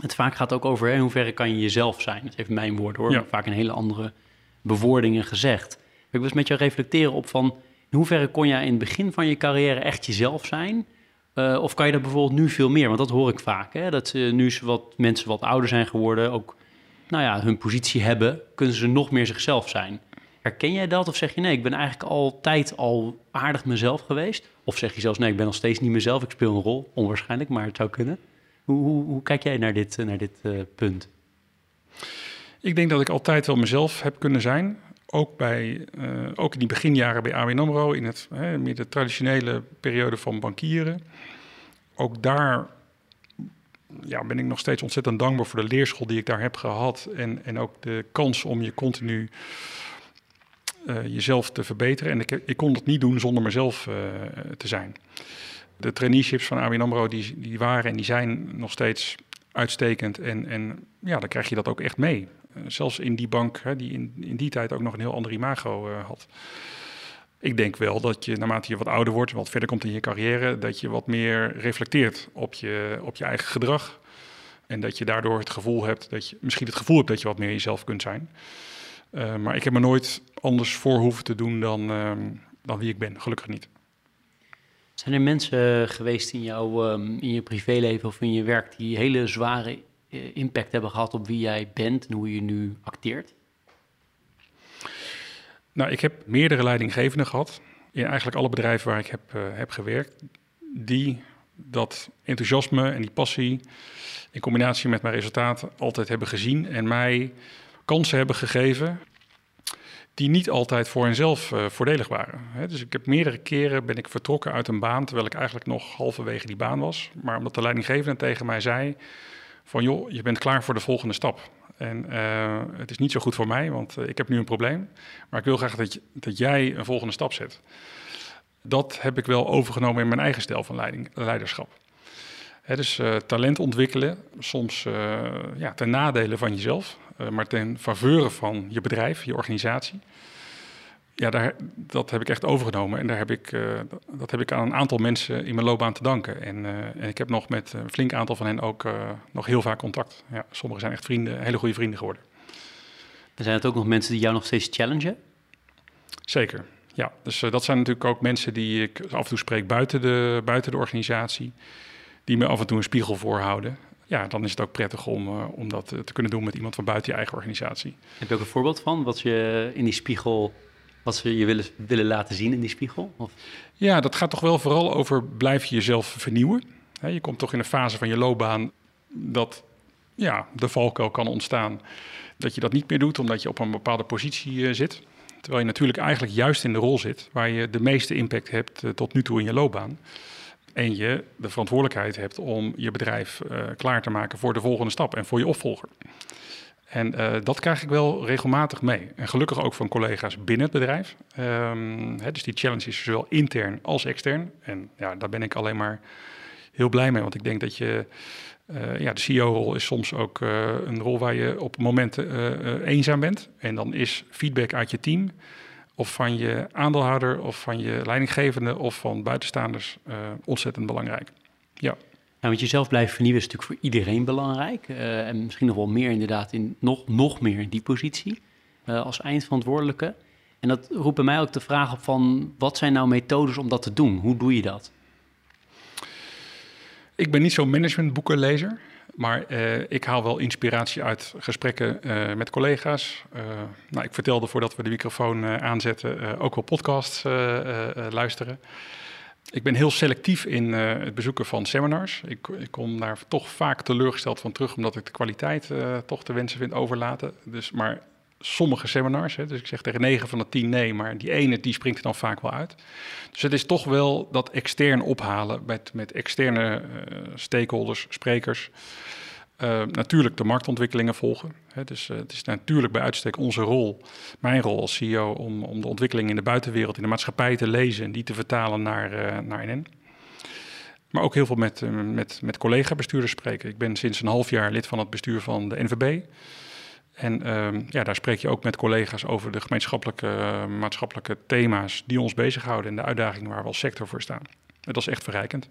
het vaak gaat ook over in hoeverre kan je jezelf zijn. Dat heeft mijn woord hoor, vaak in hele andere bewoordingen gezegd. Ik was met jou reflecteren op van... in hoeverre kon jij in het begin van je carrière echt jezelf zijn... Uh, of kan je dat bijvoorbeeld nu veel meer? Want dat hoor ik vaak. Hè? Dat uh, nu ze wat, mensen wat ouder zijn geworden, ook nou ja, hun positie hebben, kunnen ze nog meer zichzelf zijn. Herken jij dat? Of zeg je nee, ik ben eigenlijk altijd al aardig mezelf geweest? Of zeg je zelfs nee, ik ben nog steeds niet mezelf, ik speel een rol? Onwaarschijnlijk, maar het zou kunnen. Hoe, hoe, kijk jij naar dit, naar dit uh, punt? Ik denk dat ik altijd wel mezelf heb kunnen zijn. Ook, bij, uh, ook in die beginjaren bij ABN AMRO, in het, hè, meer de traditionele periode van bankieren. Ook daar ja, ben ik nog steeds ontzettend dankbaar voor de leerschool die ik daar heb gehad. En, en ook de kans om je continu uh, jezelf te verbeteren. En ik, ik, kon dat niet doen zonder mezelf te zijn. De traineeships van ABN AMRO die, die waren en die zijn nog steeds uitstekend. En, en ja, dan krijg je dat ook echt mee. Uh, zelfs in die bank, hè, die in, in die tijd ook nog een heel ander imago had. Ik denk wel dat je, naarmate je wat ouder wordt, wat verder komt in je carrière, dat je wat meer reflecteert op je, op je eigen gedrag. En dat je daardoor het gevoel hebt dat je misschien het gevoel hebt dat je wat meer jezelf kunt zijn. Uh, maar ik heb me nooit anders voor hoeven te doen dan, uh, dan wie ik ben, gelukkig niet. Zijn er mensen geweest in, jou, um, in je privéleven of in je werk die hele zware uh, impact hebben gehad op wie jij bent en hoe je nu acteert? Nou, ik heb meerdere leidinggevenden gehad in eigenlijk alle bedrijven waar ik heb, uh, heb gewerkt, die dat enthousiasme en die passie in combinatie met mijn resultaten altijd hebben gezien en mij kansen hebben gegeven die niet altijd voor henzelf uh, voordelig waren. Dus ik heb meerdere keren ben ik vertrokken uit een baan terwijl ik eigenlijk nog halverwege die baan was, maar omdat de leidinggevende tegen mij zei van joh, je bent klaar voor de volgende stap. En uh, het is niet zo goed voor mij, want uh, ik heb nu een probleem. Maar ik wil graag dat, dat jij een volgende stap zet. Dat heb ik wel overgenomen in mijn eigen stijl van leiding, leiderschap. He, dus talent ontwikkelen, soms ja, ten nadele van jezelf, maar ten faveur van je bedrijf, je organisatie. Ja, daar, dat heb ik echt overgenomen en daar heb ik, dat heb ik aan een aantal mensen in mijn loopbaan te danken. En, en ik heb nog met een flink aantal van hen ook nog heel vaak contact. Ja, sommigen zijn echt vrienden, hele goede vrienden geworden. Er zijn het ook nog mensen die jou nog steeds challengen? Zeker, ja. Dus uh, dat zijn natuurlijk ook mensen die ik af en toe spreek buiten de, buiten de organisatie. Die me af en toe een spiegel voorhouden. Ja, dan is het ook prettig om, uh, om dat te kunnen doen met iemand van buiten je eigen organisatie. Heb je ook een voorbeeld van wat je in die spiegel, wat ze je willen, willen laten zien in die spiegel? Of? Ja, dat gaat toch wel vooral over blijf je jezelf vernieuwen. He, je komt toch in een fase van je loopbaan dat ja, de valkuil kan ontstaan. Dat je dat niet meer doet omdat je op een bepaalde positie uh, zit. Terwijl je natuurlijk eigenlijk juist in de rol zit waar je de meeste impact hebt uh, tot nu toe in je loopbaan. En je de verantwoordelijkheid hebt om je bedrijf uh, klaar te maken voor de volgende stap en voor je opvolger. En uh, dat krijg ik wel regelmatig mee. En gelukkig ook van collega's binnen het bedrijf. Um, hè, dus die challenge is zowel intern als extern. En ja, daar ben ik alleen maar heel blij mee. Want ik denk dat je. Uh, ja, de CEO-rol is soms ook een rol waar je op momenten eenzaam bent. En dan is feedback uit je team, of van je aandeelhouder, of van je leidinggevende, of van buitenstaanders ontzettend belangrijk. Ja. Nou, want jezelf blijven vernieuwen is natuurlijk voor iedereen belangrijk. en misschien nog wel meer inderdaad, in, nog, nog meer in die positie als eindverantwoordelijke. En dat roept bij mij ook de vraag op van, wat zijn nou methodes om dat te doen? Hoe doe je dat? Ik ben niet zo'n managementboekenlezer, maar uh, ik haal wel inspiratie uit gesprekken uh, met collega's. Uh, nou, ik vertelde voordat we de microfoon aanzetten ook wel podcasts luisteren. Ik ben heel selectief in het bezoeken van seminars. Ik, ik, kom daar toch vaak teleurgesteld van terug, omdat ik de kwaliteit toch te wensen vind overlaten. Dus, maar sommige seminars. Hè, dus ik zeg tegen 9 van de 10 nee, maar die ene die springt er dan vaak wel uit. Dus het is toch wel dat extern ophalen met, met externe uh, stakeholders, sprekers. Uh, natuurlijk de marktontwikkelingen volgen. Hè, dus uh, het is natuurlijk bij uitstek onze rol, mijn rol als CEO, om, om de ontwikkelingen in de buitenwereld, in de maatschappij te lezen en die te vertalen naar, naar NN. Maar ook heel veel met, met, met collega-bestuurders spreken. Ik ben sinds een half jaar lid van het bestuur van de NVB. En uh, ja, daar spreek je ook met collega's over de gemeenschappelijke uh, maatschappelijke thema's die ons bezighouden en de uitdagingen waar we als sector voor staan. En dat is echt verrijkend.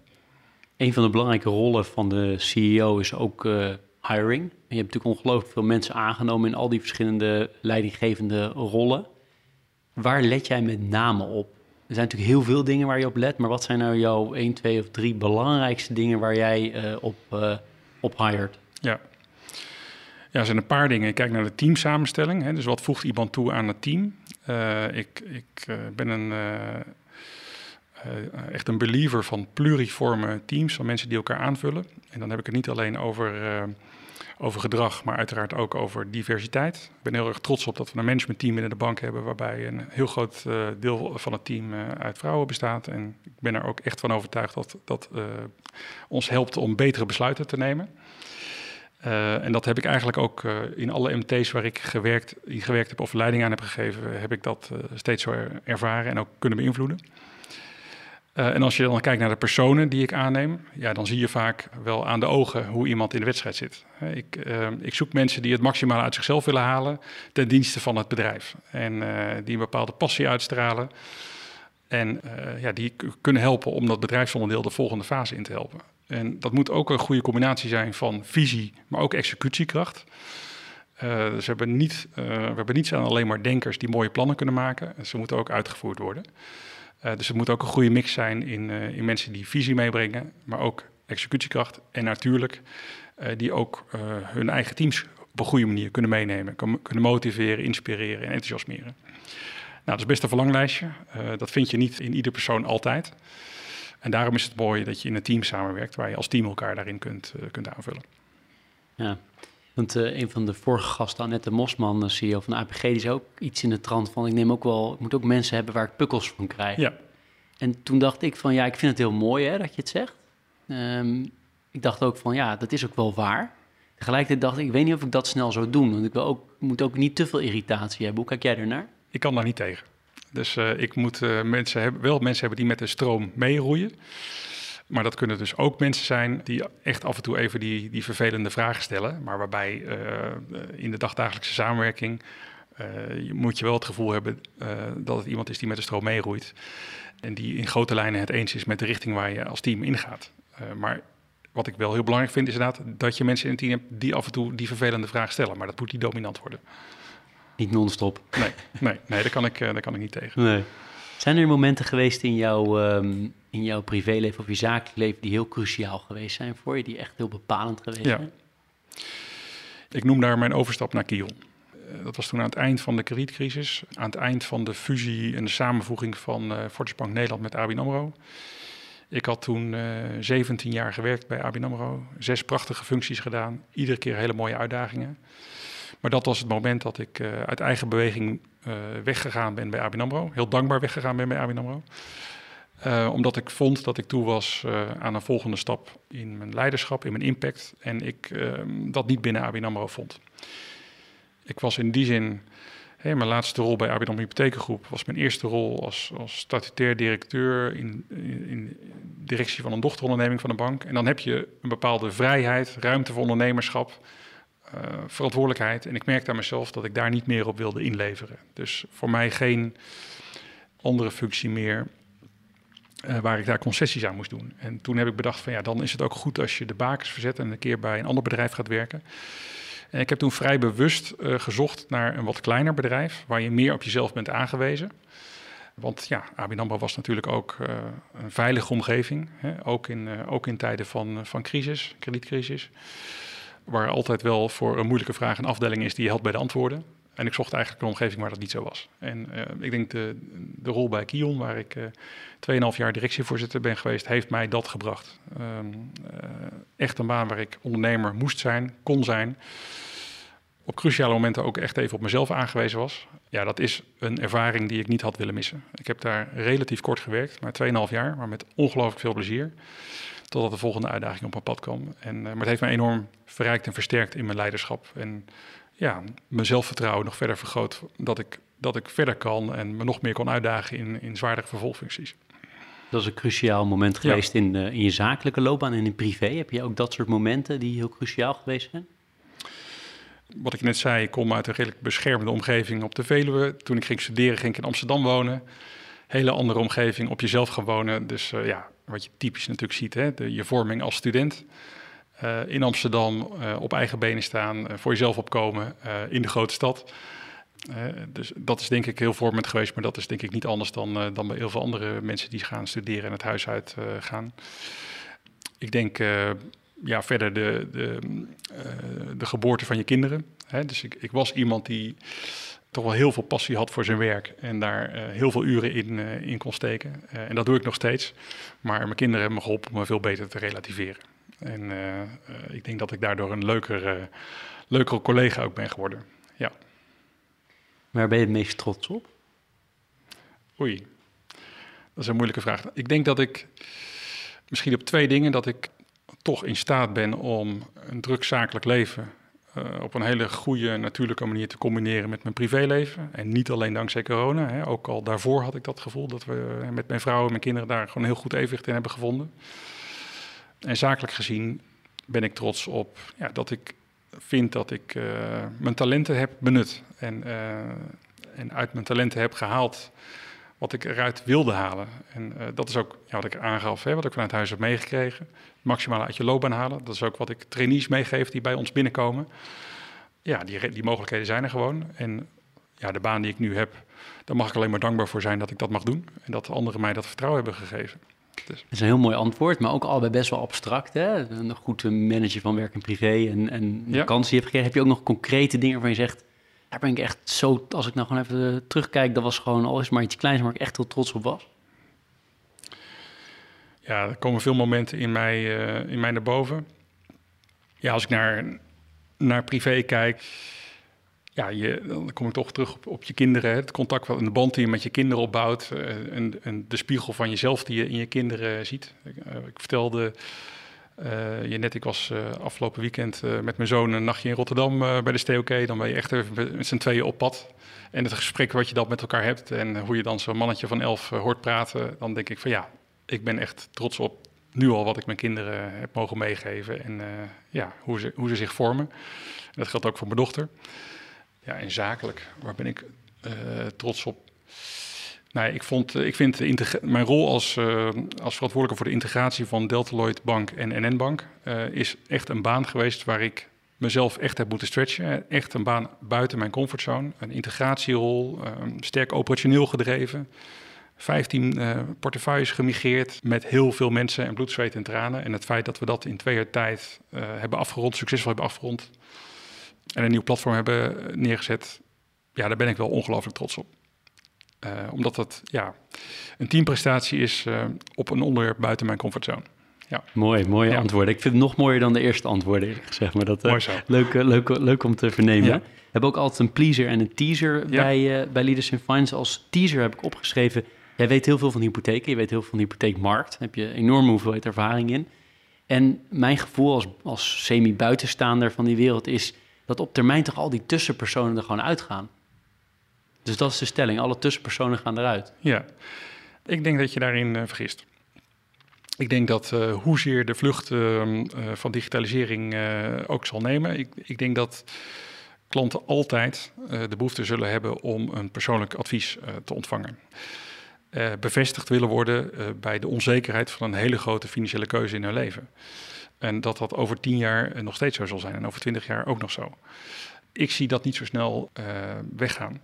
Een van de belangrijke rollen van de CEO is ook uh, hiring. je hebt natuurlijk ongelooflijk veel mensen aangenomen in al die verschillende leidinggevende rollen. Waar let jij met name op? Er zijn natuurlijk heel veel dingen waar je op let, maar wat zijn nou jouw 1, 2 of 3 belangrijkste dingen waar jij uh, op, op hired? Ja. Ja, er zijn een paar dingen. Ik kijk naar de teamsamenstelling. Hè, dus wat voegt iemand toe aan het team? Uh, ik ik ben een, echt een believer van pluriforme teams, van mensen die elkaar aanvullen. En dan heb ik het niet alleen over over gedrag, maar uiteraard ook over diversiteit. Ik ben heel erg trots op dat we een managementteam binnen de bank hebben, waarbij een heel groot deel van het team uit vrouwen bestaat. En ik ben er ook echt van overtuigd dat dat ons helpt om betere besluiten te nemen. En dat heb ik eigenlijk ook in alle MT's waar ik gewerkt, gewerkt heb of leiding aan heb gegeven, heb ik dat steeds zo ervaren en ook kunnen beïnvloeden. En als je dan kijkt naar de personen die ik aanneem, ja, dan zie je vaak wel aan de ogen hoe iemand in de wedstrijd zit. Ik, ik zoek mensen die het maximale uit zichzelf willen halen ten dienste van het bedrijf. En die een bepaalde passie uitstralen. En ja, die kunnen helpen om dat bedrijfsonderdeel de volgende fase in te helpen. En dat moet ook een goede combinatie zijn van visie, maar ook executiekracht. dus we hebben, niet, we hebben niets aan alleen maar denkers die mooie plannen kunnen maken. Ze moeten ook uitgevoerd worden. Uh, dus het moet ook een goede mix zijn in, uh, in mensen die visie meebrengen, maar ook executiekracht. En natuurlijk uh, die ook hun eigen teams op een goede manier kunnen meenemen, kunnen motiveren, inspireren en enthousiasmeren. Nou, dat is best een verlanglijstje. dat vind je niet in ieder persoon altijd. En daarom is het mooi dat je in een team samenwerkt waar je als team elkaar daarin kunt, kunt aanvullen. Ja, want uh, een van de vorige gasten, Annette Mosman, uh, CEO van de APG, die zei ook iets in de trant van... ik neem ook wel, ik moet ook mensen hebben waar ik pukkels van krijg. Ja. En toen dacht ik van, ja, ik vind het heel mooi hè, dat je het zegt. Um, ik dacht ook van, ja, dat is ook wel waar. Tegelijkertijd dacht ik, ik weet niet of ik dat snel zou doen. Want ik wil ook, moet ook niet te veel irritatie hebben. Hoe kijk jij ernaar? Ik kan daar niet tegen. Dus uh, ik moet mensen hebben, wel mensen hebben die met de stroom meeroeien. Maar dat kunnen dus ook mensen zijn die echt af en toe even die, die vervelende vragen stellen. Maar waarbij uh, in de dagdagelijkse samenwerking moet je wel het gevoel hebben dat het iemand is die met de stroom meeroeit. En die in grote lijnen het eens is met de richting waar je als team ingaat. maar wat ik wel heel belangrijk vind is inderdaad dat je mensen in het team hebt die af en toe die vervelende vraag stellen. Maar dat moet niet dominant worden. Niet non-stop. Nee, nee, nee daar, kan ik, daar kan ik niet tegen. Nee. Zijn er momenten geweest in jouw, um, in jouw privéleven of je zakelijk leven die heel cruciaal geweest zijn voor je, die echt heel bepalend geweest ja. zijn? Ik noem daar mijn overstap naar Kiel. Eh, dat was toen aan het eind van de kredietcrisis, aan het eind van de fusie en de samenvoeging van uh, Fortis Bank Nederland met ABN AMRO. Ik had toen uh, eh, 17 jaar gewerkt bij ABN AMRO, zes prachtige functies gedaan, iedere keer hele mooie uitdagingen. Maar dat was het moment dat ik uh, uit eigen beweging uh, weggegaan ben bij ABN AMRO. Heel dankbaar weggegaan ben bij ABN AMRO. Uh, omdat ik vond dat ik toe was aan een volgende stap in mijn leiderschap, in mijn impact. En ik dat niet binnen ABN AMRO vond. Ik was in die zin... Mijn laatste rol bij ABN AMRO Hypothekengroep was mijn eerste rol als, als statutair directeur in, in, in, directie van een dochteronderneming van een bank. En dan heb je een bepaalde vrijheid, ruimte voor ondernemerschap, verantwoordelijkheid. En ik merkte aan mezelf dat ik daar niet meer op wilde inleveren. Dus voor mij geen andere functie meer uh, waar ik daar concessies aan moest doen. En toen heb ik bedacht van ja, dan is het ook goed als je de bakens verzet en een keer bij een ander bedrijf gaat werken. En ik heb toen vrij bewust uh, gezocht naar een wat kleiner bedrijf waar je meer op jezelf bent aangewezen. Want ja, ABN AMRO was natuurlijk ook een veilige omgeving, hè? Ook, in, ook in tijden van, van crisis, kredietcrisis waar altijd wel voor een moeilijke vraag een afdeling is die je helpt bij de antwoorden. En ik zocht eigenlijk een omgeving waar dat niet zo was. En uh, ik denk de, de rol bij Kion, waar ik uh, 2,5 jaar directievoorzitter ben geweest, heeft mij dat gebracht. Um, uh, echt een baan waar ik ondernemer moest zijn, kon zijn. Op cruciale momenten ook echt even op mezelf aangewezen was. Ja, dat is een ervaring die ik niet had willen missen. Ik heb daar relatief kort gewerkt, maar 2,5 jaar, maar met ongelooflijk veel plezier. Totdat de volgende uitdaging op mijn pad kwam. En, uh, maar het heeft me enorm verrijkt en versterkt in mijn leiderschap. En ja, mijn zelfvertrouwen nog verder vergroot. Dat ik, dat ik verder kan en me nog meer kon uitdagen in, in zwaardere vervolgfuncties. Dat is een cruciaal moment geweest ja. in, uh, in je zakelijke loopbaan en in privé. Heb je ook dat soort momenten die heel cruciaal geweest zijn? Wat ik net zei, ik kom uit een redelijk beschermde omgeving op de Veluwe. Toen ik ging studeren, ging ik in Amsterdam wonen. Hele andere omgeving, op jezelf gaan wonen. Dus uh, ja, wat je typisch natuurlijk ziet, hè, de, je vorming als student. Uh, in Amsterdam uh, op eigen benen staan, uh, voor jezelf opkomen in de grote stad. dus dat is denk ik heel vormend geweest, maar dat is denk ik niet anders dan, dan bij heel veel andere mensen die gaan studeren en het huis uit gaan. Ik denk ja, verder de, de, de geboorte van je kinderen. Hè? Dus ik, ik was iemand die toch wel heel veel passie had voor zijn werk en daar uh, heel veel uren in, uh, in kon steken. Uh, en dat doe ik nog steeds. Maar mijn kinderen hebben me geholpen om me veel beter te relativeren. En ik denk dat ik daardoor een leukere, leukere collega ook ben geworden. Ja. Waar ben je het meest trots op? Oei, dat is een moeilijke vraag. Ik denk dat ik misschien op twee dingen dat ik toch in staat ben om een druk zakelijk leven uh, op een hele goede, natuurlijke manier te combineren met mijn privéleven. En niet alleen dankzij corona. Hè. Ook al daarvoor had ik dat gevoel dat we met mijn vrouw en mijn kinderen daar gewoon heel goed evenwicht in hebben gevonden. En zakelijk gezien ben ik trots op ja, dat ik vind dat ik uh, mijn talenten heb benut. En, uh, en uit mijn talenten heb gehaald wat ik eruit wilde halen. En uh, dat is ook ja, wat ik aangaf, hè, wat ik vanuit huis heb meegekregen. Maximaal uit je loopbaan halen. Dat is ook wat ik trainees meegeef die bij ons binnenkomen. Ja, die, die mogelijkheden zijn er gewoon. En ja, de baan die ik nu heb, daar mag ik alleen maar dankbaar voor zijn dat ik dat mag doen. En dat anderen mij dat vertrouwen hebben gegeven. Dus. Dat is een heel mooi antwoord, maar ook allebei best wel abstract. Hè? Een goed manager van werk en privé en, en ja. vakantie. Heb je ook nog concrete dingen waarvan je zegt daar ben ik echt zo, als ik nou gewoon even terugkijk, dat was gewoon al is maar iets kleins, waar ik echt heel trots op was. Ja, er komen veel momenten in mij, uh, in mij naar boven. Ja, als ik naar, naar privé kijk, ja, je, dan kom ik toch terug op, op je kinderen. Het contact en de band die je met je kinderen opbouwt. Uh, en, en, de spiegel van jezelf die je in je kinderen ziet. Ik vertelde uh, je net, ik was uh, afgelopen weekend uh, met mijn zoon een nachtje in Rotterdam bij de STOK. Dan ben je echt even met z'n tweeën op pad. En het gesprek wat je dan met elkaar hebt en hoe je dan zo'n mannetje van elf hoort praten, dan denk ik van ja, ik ben echt trots op nu al wat ik mijn kinderen heb mogen meegeven en ja, hoe ze, hoe ze zich vormen. En dat geldt ook voor mijn dochter. Ja, en zakelijk, waar ben ik trots op? Ik, vond, ik vind mijn rol als, uh, als verantwoordelijke voor de integratie van Deltaloid Bank en NN Bank uh, is echt een baan geweest waar ik mezelf echt heb moeten stretchen. Echt een baan buiten mijn comfortzone. Een integratierol, uh, sterk operationeel gedreven. 15 uh, portefeuilles gemigreerd met heel veel mensen en bloed, zweet en tranen. En het feit dat we dat in twee jaar tijd hebben afgerond, succesvol hebben afgerond. En een nieuw platform hebben neergezet. Ja, daar ben ik wel ongelooflijk trots op. Uh, omdat het ja, een teamprestatie is uh, op een onderwerp buiten mijn comfortzone. Ja. Mooi, mooie ja. antwoorden. Ik vind het nog mooier dan de eerste antwoorden, zeg maar. Dat, uh, Mooi zo. Leuk, leuk, leuk om te vernemen. Ja. We hebben ook altijd een pleaser en een teaser bij, bij Leaders in Finance. Als teaser heb ik opgeschreven, jij weet heel veel van hypotheken, je weet heel veel van de hypotheekmarkt. Daar heb je enorme hoeveelheid ervaring in. En mijn gevoel als, als semi-buitenstaander van die wereld is dat op termijn toch al die tussenpersonen er gewoon uitgaan. Dus dat is de stelling. Alle tussenpersonen gaan eruit. Ja, ik denk dat je daarin uh, vergist. Ik denk dat uh, hoezeer de vlucht uh, van digitalisering ook zal nemen. Ik, ik, denk dat klanten altijd de behoefte zullen hebben om een persoonlijk advies te ontvangen. bevestigd willen worden bij de onzekerheid van een hele grote financiële keuze in hun leven. En dat dat over tien jaar nog steeds zo zal zijn en over twintig jaar ook nog zo. Ik zie dat niet zo snel weggaan.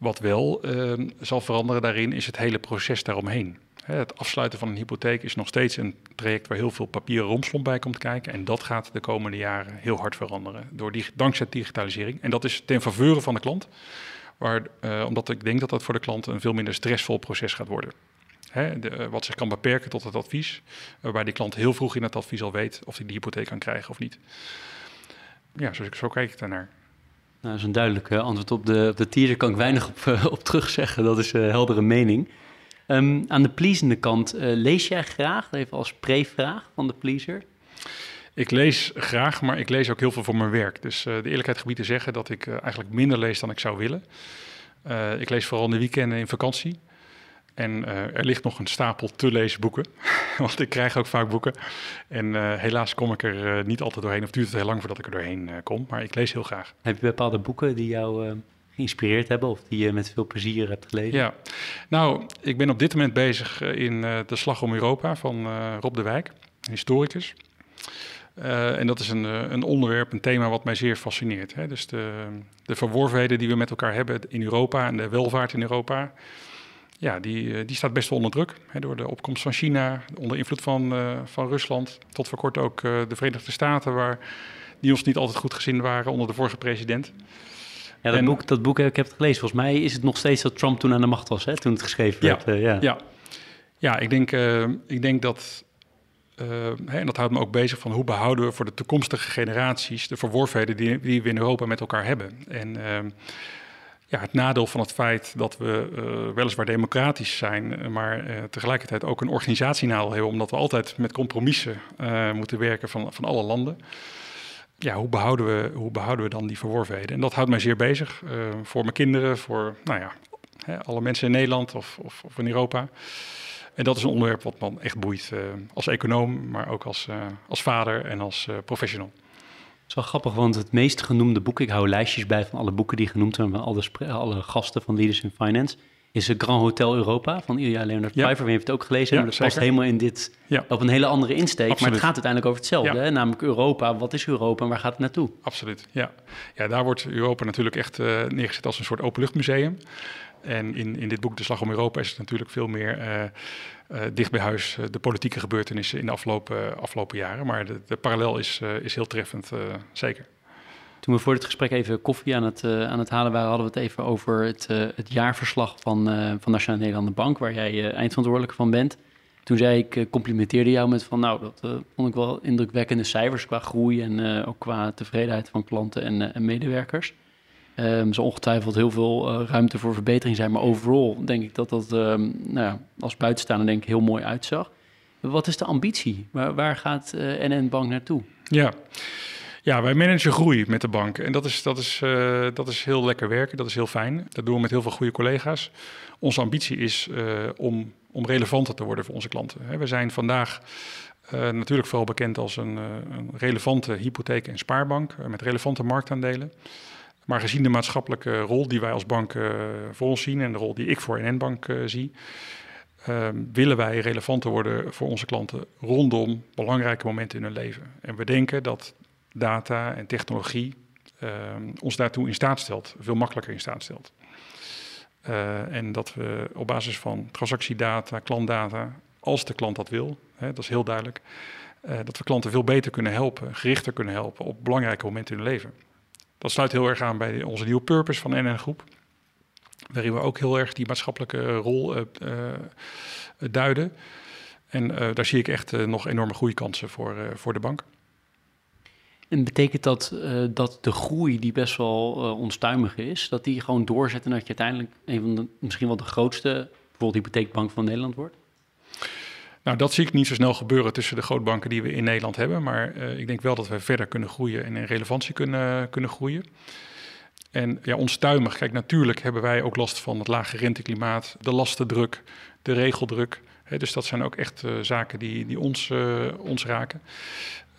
Wat wel uh, zal veranderen daarin is het hele proces daaromheen. Het afsluiten van een hypotheek is nog steeds een traject waar heel veel papieren romslomp bij komt kijken. En dat gaat de komende jaren heel hard veranderen. Door die, dankzij digitalisering. En dat is ten faveur van de klant. Waar, uh, omdat ik denk dat dat voor de klant een veel minder stressvol proces gaat worden. Hè, de, uh, wat zich kan beperken tot het advies. Waarbij die klant heel vroeg in het advies al weet of hij die hypotheek kan krijgen of niet. Ja, zo, zo kijk ik daarnaar. Nou, dat is een duidelijk antwoord op de, op de teaser. kan ik weinig op, uh, op terugzeggen. Dat is een uh, heldere mening. Um, aan de pleasende kant, uh, lees jij graag? Even als pre-vraag van de pleaser. Ik lees graag, maar ik lees ook heel veel voor mijn werk. Dus de eerlijkheid gebied te zeggen dat ik eigenlijk minder lees dan ik zou willen. ik lees vooral in de weekenden in vakantie. En uh, er ligt nog een stapel te lezen boeken. Want ik krijg ook vaak boeken. En uh, helaas kom ik er uh, niet altijd doorheen. Of duurt het heel lang voordat ik er doorheen kom. Maar ik lees heel graag. Heb je bepaalde boeken die jou geïnspireerd hebben? Of die je met veel plezier hebt gelezen? Ja, nou, ik ben op dit moment bezig in De Slag om Europa van Rob de Wijk, historicus. Uh, en dat is een, een onderwerp, een thema wat mij zeer fascineert. Hè? Dus de, de verworvenheden die we met elkaar hebben in Europa en de welvaart in Europa ja, die, eh, die staat best wel onder druk. Hè, door de opkomst van China, onder invloed van, uh, van Rusland. Tot voor kort ook uh, de Verenigde Staten, waar die ons niet altijd goed gezien waren onder de vorige president. Ja, dat, boek, dat boek, ik heb het gelezen. Volgens mij is het nog steeds dat Trump toen aan de macht was, hè, toen het geschreven ja, werd. ja. ja. ja, ik denk, ik denk dat, hè, en dat houdt me ook bezig van hoe behouden we voor de toekomstige generaties de verworvenheden die, die we in Europa met elkaar hebben. En ehm, ja, het nadeel van het feit dat we uh, weliswaar democratisch zijn, eh, maar uh, tegelijkertijd ook een organisatienadeel hebben, omdat we altijd met compromissen moeten werken van, van alle landen. Ja, hoe behouden, we, hoe behouden we dan die verworvenheden? En dat houdt mij zeer bezig. voor mijn kinderen, voor nou ja, hè, alle mensen in Nederland of, of, of, in Europa. En dat is een onderwerp wat me echt boeit als econoom, maar ook als, als vader en als professional. Het is wel grappig, want het meest genoemde boek, ik hou lijstjes bij van alle boeken die genoemd zijn van alle, alle gasten van Leaders in Finance, is het Grand Hotel Europa van Ilja Leonard ja. Pfeiffer. Wie heeft het ook gelezen? Ja, maar dat past helemaal in dit, ja. op een hele andere insteek. Maar het gaat uiteindelijk over hetzelfde, hè? namelijk Europa. Wat is Europa en waar gaat het naartoe? Absoluut, ja. Ja, daar wordt Europa natuurlijk echt uh, neergezet als een soort openluchtmuseum. En in, in dit boek De Slag om Europa is het natuurlijk veel meer uh, dicht bij huis de politieke gebeurtenissen in de afgelopen, afgelopen jaren. Maar de, parallel is, is heel treffend, zeker. Toen we voor het gesprek even koffie aan het, aan het halen waren, hadden we het even over het, het jaarverslag van, van Nationale Nederlanden Bank, waar jij eindverantwoordelijk van bent. Toen zei ik, complimenteerde jou met van, nou, dat vond ik wel indrukwekkende cijfers qua groei en ook qua tevredenheid van klanten en, en medewerkers. Um, zal ongetwijfeld heel veel uh, ruimte voor verbetering zijn. Maar overal denk ik dat dat um, nou ja, als buitenstaander denk ik heel mooi uitzag. Wat is de ambitie? Waar, gaat uh, NN Bank naartoe? Ja. Ja, wij managen groei met de bank. En dat is, dat, is, uh, dat is heel lekker werken, dat is heel fijn. Dat doen we met heel veel goede collega's. Onze ambitie is om, om relevanter te worden voor onze klanten. We zijn vandaag natuurlijk vooral bekend als een, een relevante hypotheek- en spaarbank met relevante marktaandelen. Maar gezien de maatschappelijke rol die wij als bank uh, voor ons zien en de rol die ik voor NN Bank uh, zie, uh, willen wij relevanter worden voor onze klanten rondom belangrijke momenten in hun leven. En we denken dat data en technologie ehm, ons daartoe in staat stelt, veel makkelijker in staat stelt. Eh, en dat we op basis van transactiedata, klantdata, als de klant dat wil, hè, dat is heel duidelijk, dat we klanten veel beter kunnen helpen, gerichter kunnen helpen op belangrijke momenten in hun leven. Dat sluit heel erg aan bij onze nieuwe purpose van NN Groep. Waarin we ook heel erg die maatschappelijke rol uh, uh, duiden. En uh, daar zie ik echt nog enorme groeikansen voor, voor de bank. En betekent dat dat de groei die best wel onstuimig is, dat die gewoon doorzet en dat je uiteindelijk een van de, misschien wel de grootste, bijvoorbeeld hypotheekbank van Nederland wordt? Nou, dat zie ik niet zo snel gebeuren tussen de grootbanken die we in Nederland hebben. Maar uh, ik denk wel dat we verder kunnen groeien en in relevantie kunnen, kunnen groeien. En ja, onstuimig. Kijk, natuurlijk hebben wij ook last van het lage renteklimaat, de lastendruk, de regeldruk. Dus dat zijn ook echt uh, zaken die, die ons, uh, ons raken.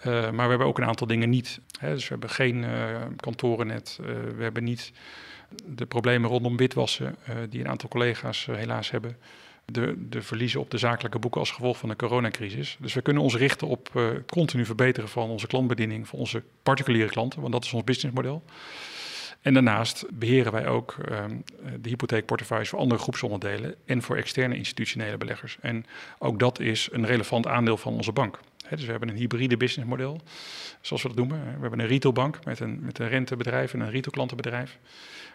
maar we hebben ook een aantal dingen niet. Dus we hebben geen kantorennet. we hebben niet de problemen rondom witwassen die een aantal collega's helaas hebben de, de verliezen op de zakelijke boeken als gevolg van de coronacrisis. Dus we kunnen ons richten op het continu verbeteren van onze klantbediening voor onze particuliere klanten, want dat is ons businessmodel. En daarnaast beheren wij ook uh, de hypotheekportefeuilles voor andere groepsonderdelen en voor externe institutionele beleggers. En ook dat is een relevant aandeel van onze bank. Dus we hebben een hybride businessmodel, zoals we dat noemen. We hebben een retailbank met een, met een rentebedrijf en een retailklantenbedrijf.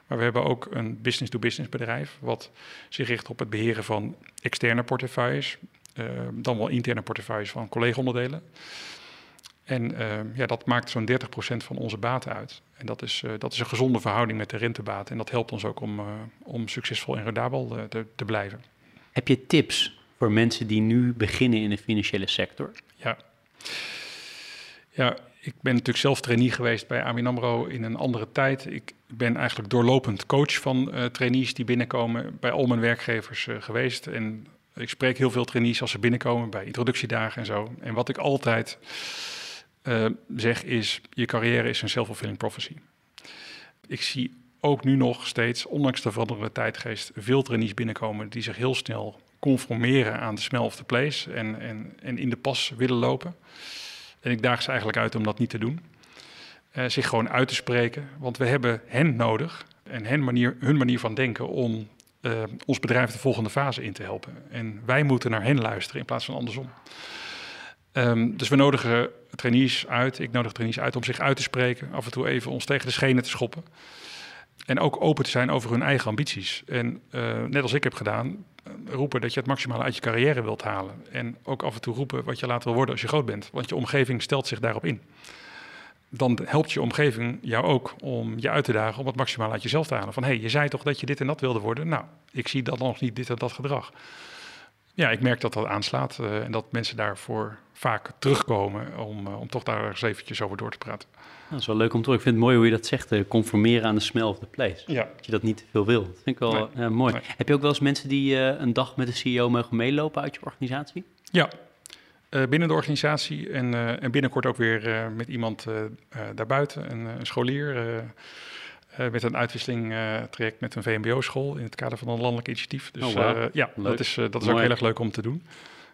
Maar we hebben ook een business-to-business bedrijf, wat zich richt op het beheren van externe portefeuilles, uh, dan wel interne portefeuilles van collega-onderdelen. En uh, ja, dat maakt zo'n 30% van onze baten uit. En dat is, uh, dat is een gezonde verhouding met de rentebaten. En dat helpt ons ook om, om succesvol en rendabel te, te blijven. Heb je tips voor mensen die nu beginnen in de financiële sector? Ja. Ja, ik ben natuurlijk zelf trainee geweest bij ABN AMRO in een andere tijd. Ik ben eigenlijk doorlopend coach van uh, trainees die binnenkomen bij al mijn werkgevers uh, geweest. En ik spreek heel veel trainees als ze binnenkomen bij introductiedagen en zo. En wat ik altijd uh, zeg is, je carrière is een self-fulfilling prophecy. Ik zie ook nu nog steeds, ondanks de veranderende tijdgeest, veel trainees binnenkomen die zich heel snel conformeren aan de smell of the place en, en, en in de pas willen lopen. En ik daag ze eigenlijk uit om dat niet te doen. Uh, zich gewoon uit te spreken, want we hebben hen nodig en hen manier, hun manier van denken om uh, ons bedrijf de volgende fase in te helpen. En wij moeten naar hen luisteren in plaats van andersom. Um, dus we nodigen trainees uit, ik nodig trainees uit om zich uit te spreken, af en toe even ons tegen de schenen te schoppen. En ook open te zijn over hun eigen ambities. En uh, net als ik heb gedaan, roepen dat je het maximale uit je carrière wilt halen. En ook af en toe roepen wat je later wil worden als je groot bent. Want je omgeving stelt zich daarop in. Dan helpt je omgeving jou ook om je uit te dagen om het maximaal uit jezelf te halen. Van hé, hey, je zei toch dat je dit en dat wilde worden? Nou, ik zie dat nog niet dit en dat gedrag. Ja, ik merk dat dat aanslaat uh, en dat mensen daarvoor vaak terugkomen om, uh, om toch daar eens eventjes over door te praten. Dat is wel leuk om te horen. Ik vind het mooi hoe je dat zegt, uh, conformeren aan de smell of the place. Ja. Dat je dat niet te veel wil. Dat vind ik wel nee. mooi. Nee. Heb je ook wel eens mensen die een dag met de CEO mogen meelopen uit je organisatie? Ja, binnen de organisatie en, en binnenkort ook weer met iemand daarbuiten, een, een scholier... Uh, met een uitwisseling uh, traject met een VMBO-school in het kader van een landelijk initiatief. Dus oh, wow. uh, ja, leuk. dat is, dat is ook heel erg leuk om te doen.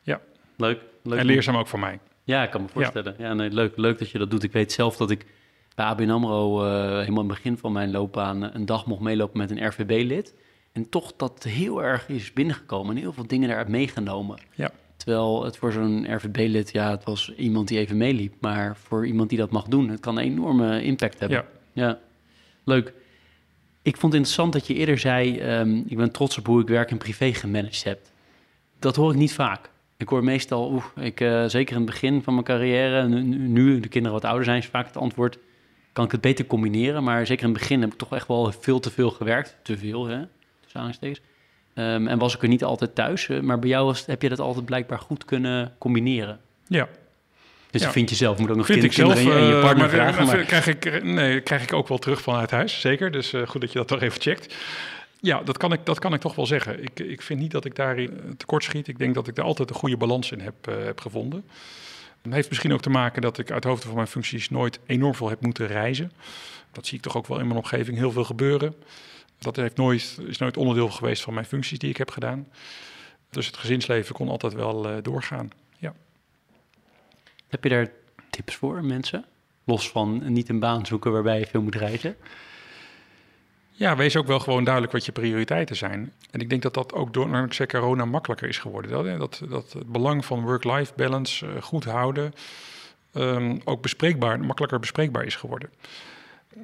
Ja. Leuk. leuk en leerzaam ook voor mij. Ja, ik kan me voorstellen. Ja, ja nee, leuk, leuk dat je dat doet. Ik weet zelf dat ik bij ABN AMRO helemaal in het begin van mijn loopbaan een dag mocht meelopen met een RVB-lid. En toch dat heel erg is binnengekomen en heel veel dingen daaruit meegenomen. Ja. Terwijl het voor zo'n RVB-lid, ja, het was iemand die even meeliep. Maar voor iemand die dat mag doen, het kan een enorme impact hebben. Ja. ja. Leuk. Ik vond het interessant dat je eerder zei: um, Ik ben trots op hoe ik werk en privé gemanaged heb. Dat hoor ik niet vaak. Ik hoor meestal, oeh, ik, uh, zeker in het begin van mijn carrière, nu, de kinderen wat ouder zijn, is vaak het antwoord: kan ik het beter combineren? Maar zeker in het begin heb ik toch echt wel veel te veel gewerkt. Te veel, hè? Tussen um, en was ik er niet altijd thuis. Maar bij jou was, heb je dat altijd blijkbaar goed kunnen combineren. Ja, dus ja. vind je zelf, moet ook nog vind kind, ik zelf, en je, en je partner maar, vragen. Maar... Krijg, ik, nee, krijg ik ook wel terug vanuit huis, zeker. Dus uh, goed dat je dat toch even checkt. Ja, dat kan ik, dat kan ik toch wel zeggen. Ik, ik vind niet dat ik daarin tekort schiet. Ik denk dat ik daar altijd een goede balans in heb, uh, heb gevonden. Het heeft misschien ook te maken dat ik uit hoofde van mijn functies nooit enorm veel heb moeten reizen. Dat zie ik toch ook wel in mijn omgeving heel veel gebeuren. Dat heeft nooit, is nooit onderdeel geweest van mijn functies die ik heb gedaan. Dus het gezinsleven kon altijd wel doorgaan. Heb je daar tips voor, mensen? Los van niet een baan zoeken waarbij je veel moet reizen? Ja, wees ook wel gewoon duidelijk wat je prioriteiten zijn. En ik denk dat dat ook door dankzij corona makkelijker is geworden. Dat, dat, dat het belang van work-life balance uh, goed houden um, ook bespreekbaar, makkelijker bespreekbaar is geworden.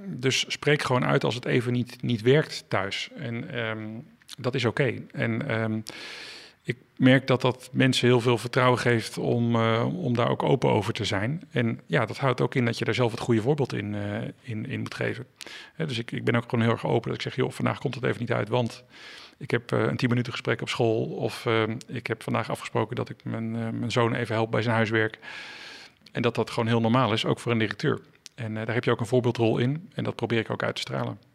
Dus spreek gewoon uit als het even niet, niet werkt thuis. En um, dat is oké. En um, ik merk dat dat mensen heel veel vertrouwen geeft om, uh, om daar ook open over te zijn. En ja, dat houdt ook in dat je daar zelf het goede voorbeeld in, uh, in, in moet geven. Dus ik, ik ben ook gewoon heel erg open dat ik zeg, joh, vandaag komt het even niet uit, want ik heb uh, een tien minuten gesprek op school. Of ik heb vandaag afgesproken dat ik mijn, mijn zoon even help bij zijn huiswerk. En dat dat gewoon heel normaal is, ook voor een directeur. En daar heb je ook een voorbeeldrol in. En dat probeer ik ook uit te stralen.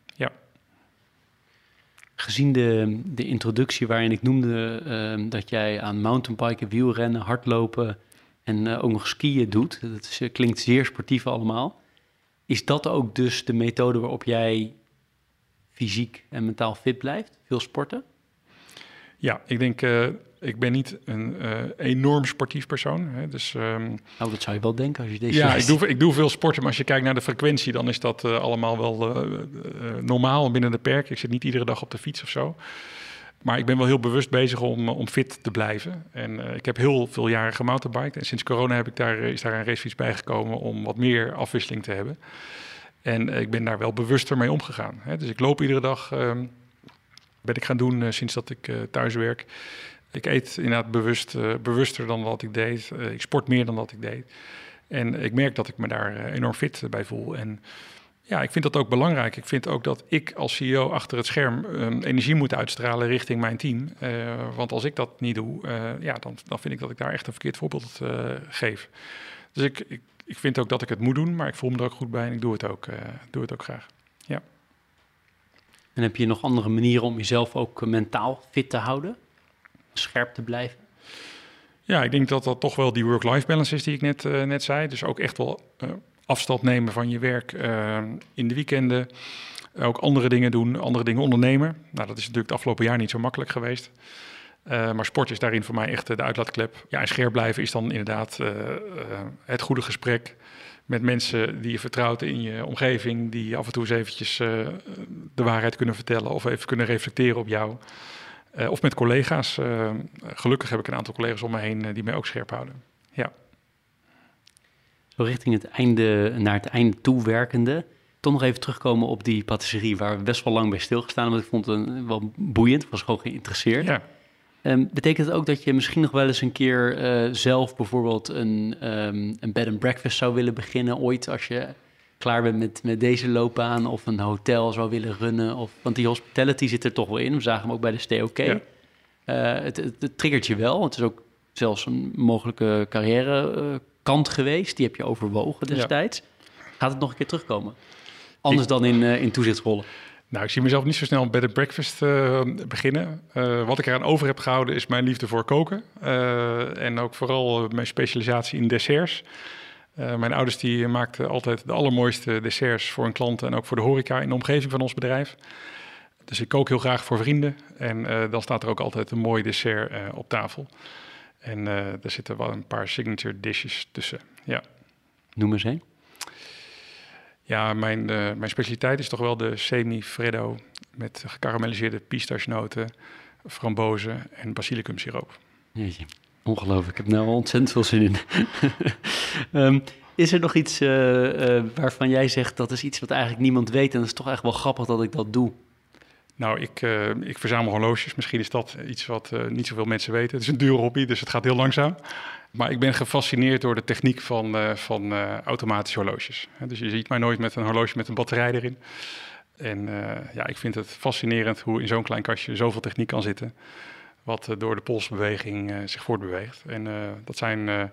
Gezien de, de introductie waarin ik noemde uh, dat jij aan mountainbiken, wielrennen, hardlopen en uh, ook nog skiën doet. Dat is, klinkt zeer sportief allemaal. Is dat ook dus de methode waarop jij fysiek en mentaal fit blijft? Veel sporten? Ja, ik denk uh, ik ben niet een uh, enorm sportief persoon. Hè, dus, um, nou, dat zou je wel denken als je deze. Ja, ik doe, ik doe veel sporten, maar als je kijkt naar de frequentie, dan is dat uh, allemaal wel uh, normaal binnen de perk. Ik zit niet iedere dag op de fiets of zo. Maar ik ben wel heel bewust bezig om, om fit te blijven. En ik heb heel veel jaren gemountainbiked. En sinds corona heb ik daar, is daar een racefiets bijgekomen om wat meer afwisseling te hebben. En ik ben daar wel bewuster mee omgegaan. Hè. Dus ik loop iedere dag. Um, ben ik gaan doen sinds dat ik thuis werk. Ik eet inderdaad bewust, uh, bewuster dan wat ik deed. Uh, ik sport meer dan wat ik deed. En ik merk dat ik me daar uh, enorm fit bij voel. En ja, ik vind dat ook belangrijk. Ik vind ook dat ik als CEO achter het scherm um, energie moet uitstralen richting mijn team. want als ik dat niet doe, ja, dan, dan vind ik dat ik daar echt een verkeerd voorbeeld geef. Dus ik, ik, ik vind ook dat ik het moet doen, maar ik voel me er ook goed bij en ik doe het ook, doe het ook graag. Ja. En heb je nog andere manieren om jezelf ook mentaal fit te houden? Scherp te blijven? Ja, ik denk dat dat toch wel die work-life balance is die ik net, uh, net zei. Dus ook echt wel uh, afstand nemen van je werk uh, in de weekenden. Ook andere dingen doen, andere dingen ondernemen. Nou, dat is natuurlijk het afgelopen jaar niet zo makkelijk geweest. maar sport is daarin voor mij echt de uitlaatklep. Ja, en scherp blijven is dan inderdaad het goede gesprek met mensen die je vertrouwt in je omgeving, die af en toe eens eventjes de waarheid kunnen vertellen of even kunnen reflecteren op jou. Of met collega's. gelukkig heb ik een aantal collega's om me heen die mij ook scherp houden. Ja. Zo richting het einde, naar het einde toe werkende, toch nog even terugkomen op die patisserie waar we best wel lang bij stilgestaan hebben. Ik vond het wel boeiend, was gewoon geïnteresseerd. Ja. Um, betekent het ook dat je misschien nog wel eens een keer zelf bijvoorbeeld een, um, een bed and breakfast zou willen beginnen ooit als je klaar bent met, met deze loopbaan of een hotel zou willen runnen? Of, want die hospitality zit er toch wel in. We zagen hem ook bij de STOK. Ja. Uh, het, het, het, triggert je wel. Het is ook zelfs een mogelijke carrière uh, kant geweest. Die heb je overwogen destijds. Gaat het nog een keer terugkomen? Anders dan in, uh, in toezichtsrollen? Nou, ik zie mezelf niet zo snel bij de breakfast uh, beginnen. Uh, wat ik eraan over heb gehouden is mijn liefde voor koken. en ook vooral mijn specialisatie in desserts. Mijn ouders die maakten altijd de allermooiste desserts voor hun klanten en ook voor de horeca in de omgeving van ons bedrijf. Dus ik kook heel graag voor vrienden en dan staat er ook altijd een mooi dessert op tafel. En er zitten wel een paar signature dishes tussen. Ja. Noem eens een. Ja, mijn, mijn specialiteit is toch wel de semi-freddo met gekarameliseerde pistachenoten, frambozen en basilicum siroop. Jeetje, ongelooflijk. Ik heb nou ontzettend veel zin in. um, is er nog iets uh, waarvan jij zegt dat is iets wat eigenlijk niemand weet en dat is toch echt wel grappig dat ik dat doe? Nou, ik, uh, ik verzamel horloges. Misschien is dat iets wat niet zoveel mensen weten. Het is een dure hobby, dus het gaat heel langzaam. Maar ik ben gefascineerd door de techniek van, van automatische horloges. Dus je ziet mij nooit met een horloge met een batterij erin. En ja, ik vind het fascinerend hoe in zo'n klein kastje zoveel techniek kan zitten. Wat door de polsbeweging zich voortbeweegt. En dat zijn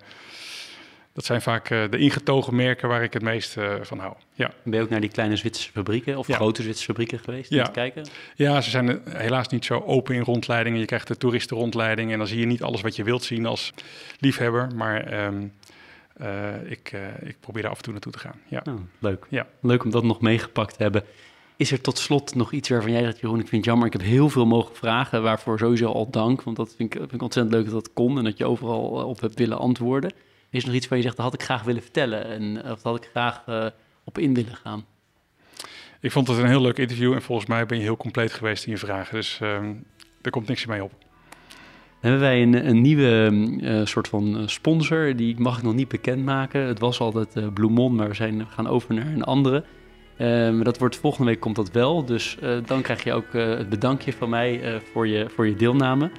dat zijn vaak de ingetogen merken waar ik het meest van hou. Ja. Ben je ook naar die kleine Zwitserse fabrieken of grote Zwitserse fabrieken geweest ja. te kijken? Ja, ze zijn helaas niet zo open in rondleidingen. Je krijgt de toeristenrondleiding en dan zie je niet alles wat je wilt zien als liefhebber. Maar um, uh, ik, ik probeer daar af en toe naartoe te gaan. Ja. Oh, leuk. Ja. Leuk om dat nog meegepakt te hebben. Is er tot slot nog iets waarvan jij zegt, Jeroen, ik vind het jammer, ik heb heel veel mogen vragen, waarvoor sowieso al dank, want dat vind ik, vind ik ontzettend leuk dat dat kon en dat je overal op hebt willen antwoorden. Is er nog iets waar je zegt, dat had ik graag willen vertellen en of dat had ik graag uh, op in willen gaan? Ik vond het een heel leuk interview en volgens mij ben je heel compleet geweest in je vragen. Dus uh, er komt niks mee op. Dan hebben wij een, een nieuwe uh, soort van sponsor, die mag ik nog niet bekendmaken. Het was altijd Bloemon, maar we zijn gaan over naar een andere. Uh, dat wordt volgende week komt dat wel, dus dan krijg je ook het bedankje van mij voor, je, voor je deelname.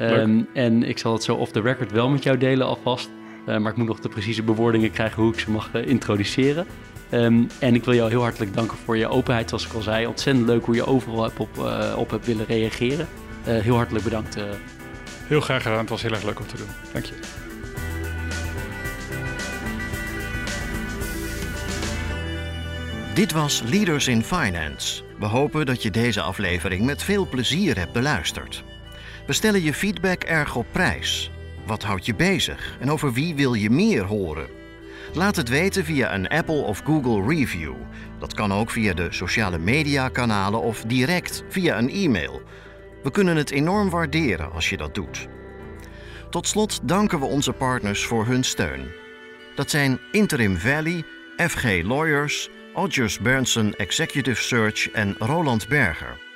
Um, en ik zal het zo off the record wel met jou delen alvast. Maar ik moet nog de precieze bewoordingen krijgen hoe ik ze mag introduceren. Um, en ik wil jou heel hartelijk danken voor je openheid, zoals ik al zei. Ontzettend leuk hoe je overal hebt op, op hebt willen reageren. heel hartelijk bedankt. Heel graag gedaan. Het was heel erg leuk om te doen. Dank je. Dit was Leaders in Finance. We hopen dat je deze aflevering met veel plezier hebt beluisterd. We stellen je feedback erg op prijs. Wat houdt je bezig en over wie wil je meer horen? Laat het weten via een Apple of Google review. Dat kan ook via de sociale media kanalen of direct via een e-mail. We kunnen het enorm waarderen als je dat doet. Tot slot danken we onze partners voor hun steun. Dat zijn Interim Valley, FG Lawyers, Odgers Berndsen Executive Search en Roland Berger.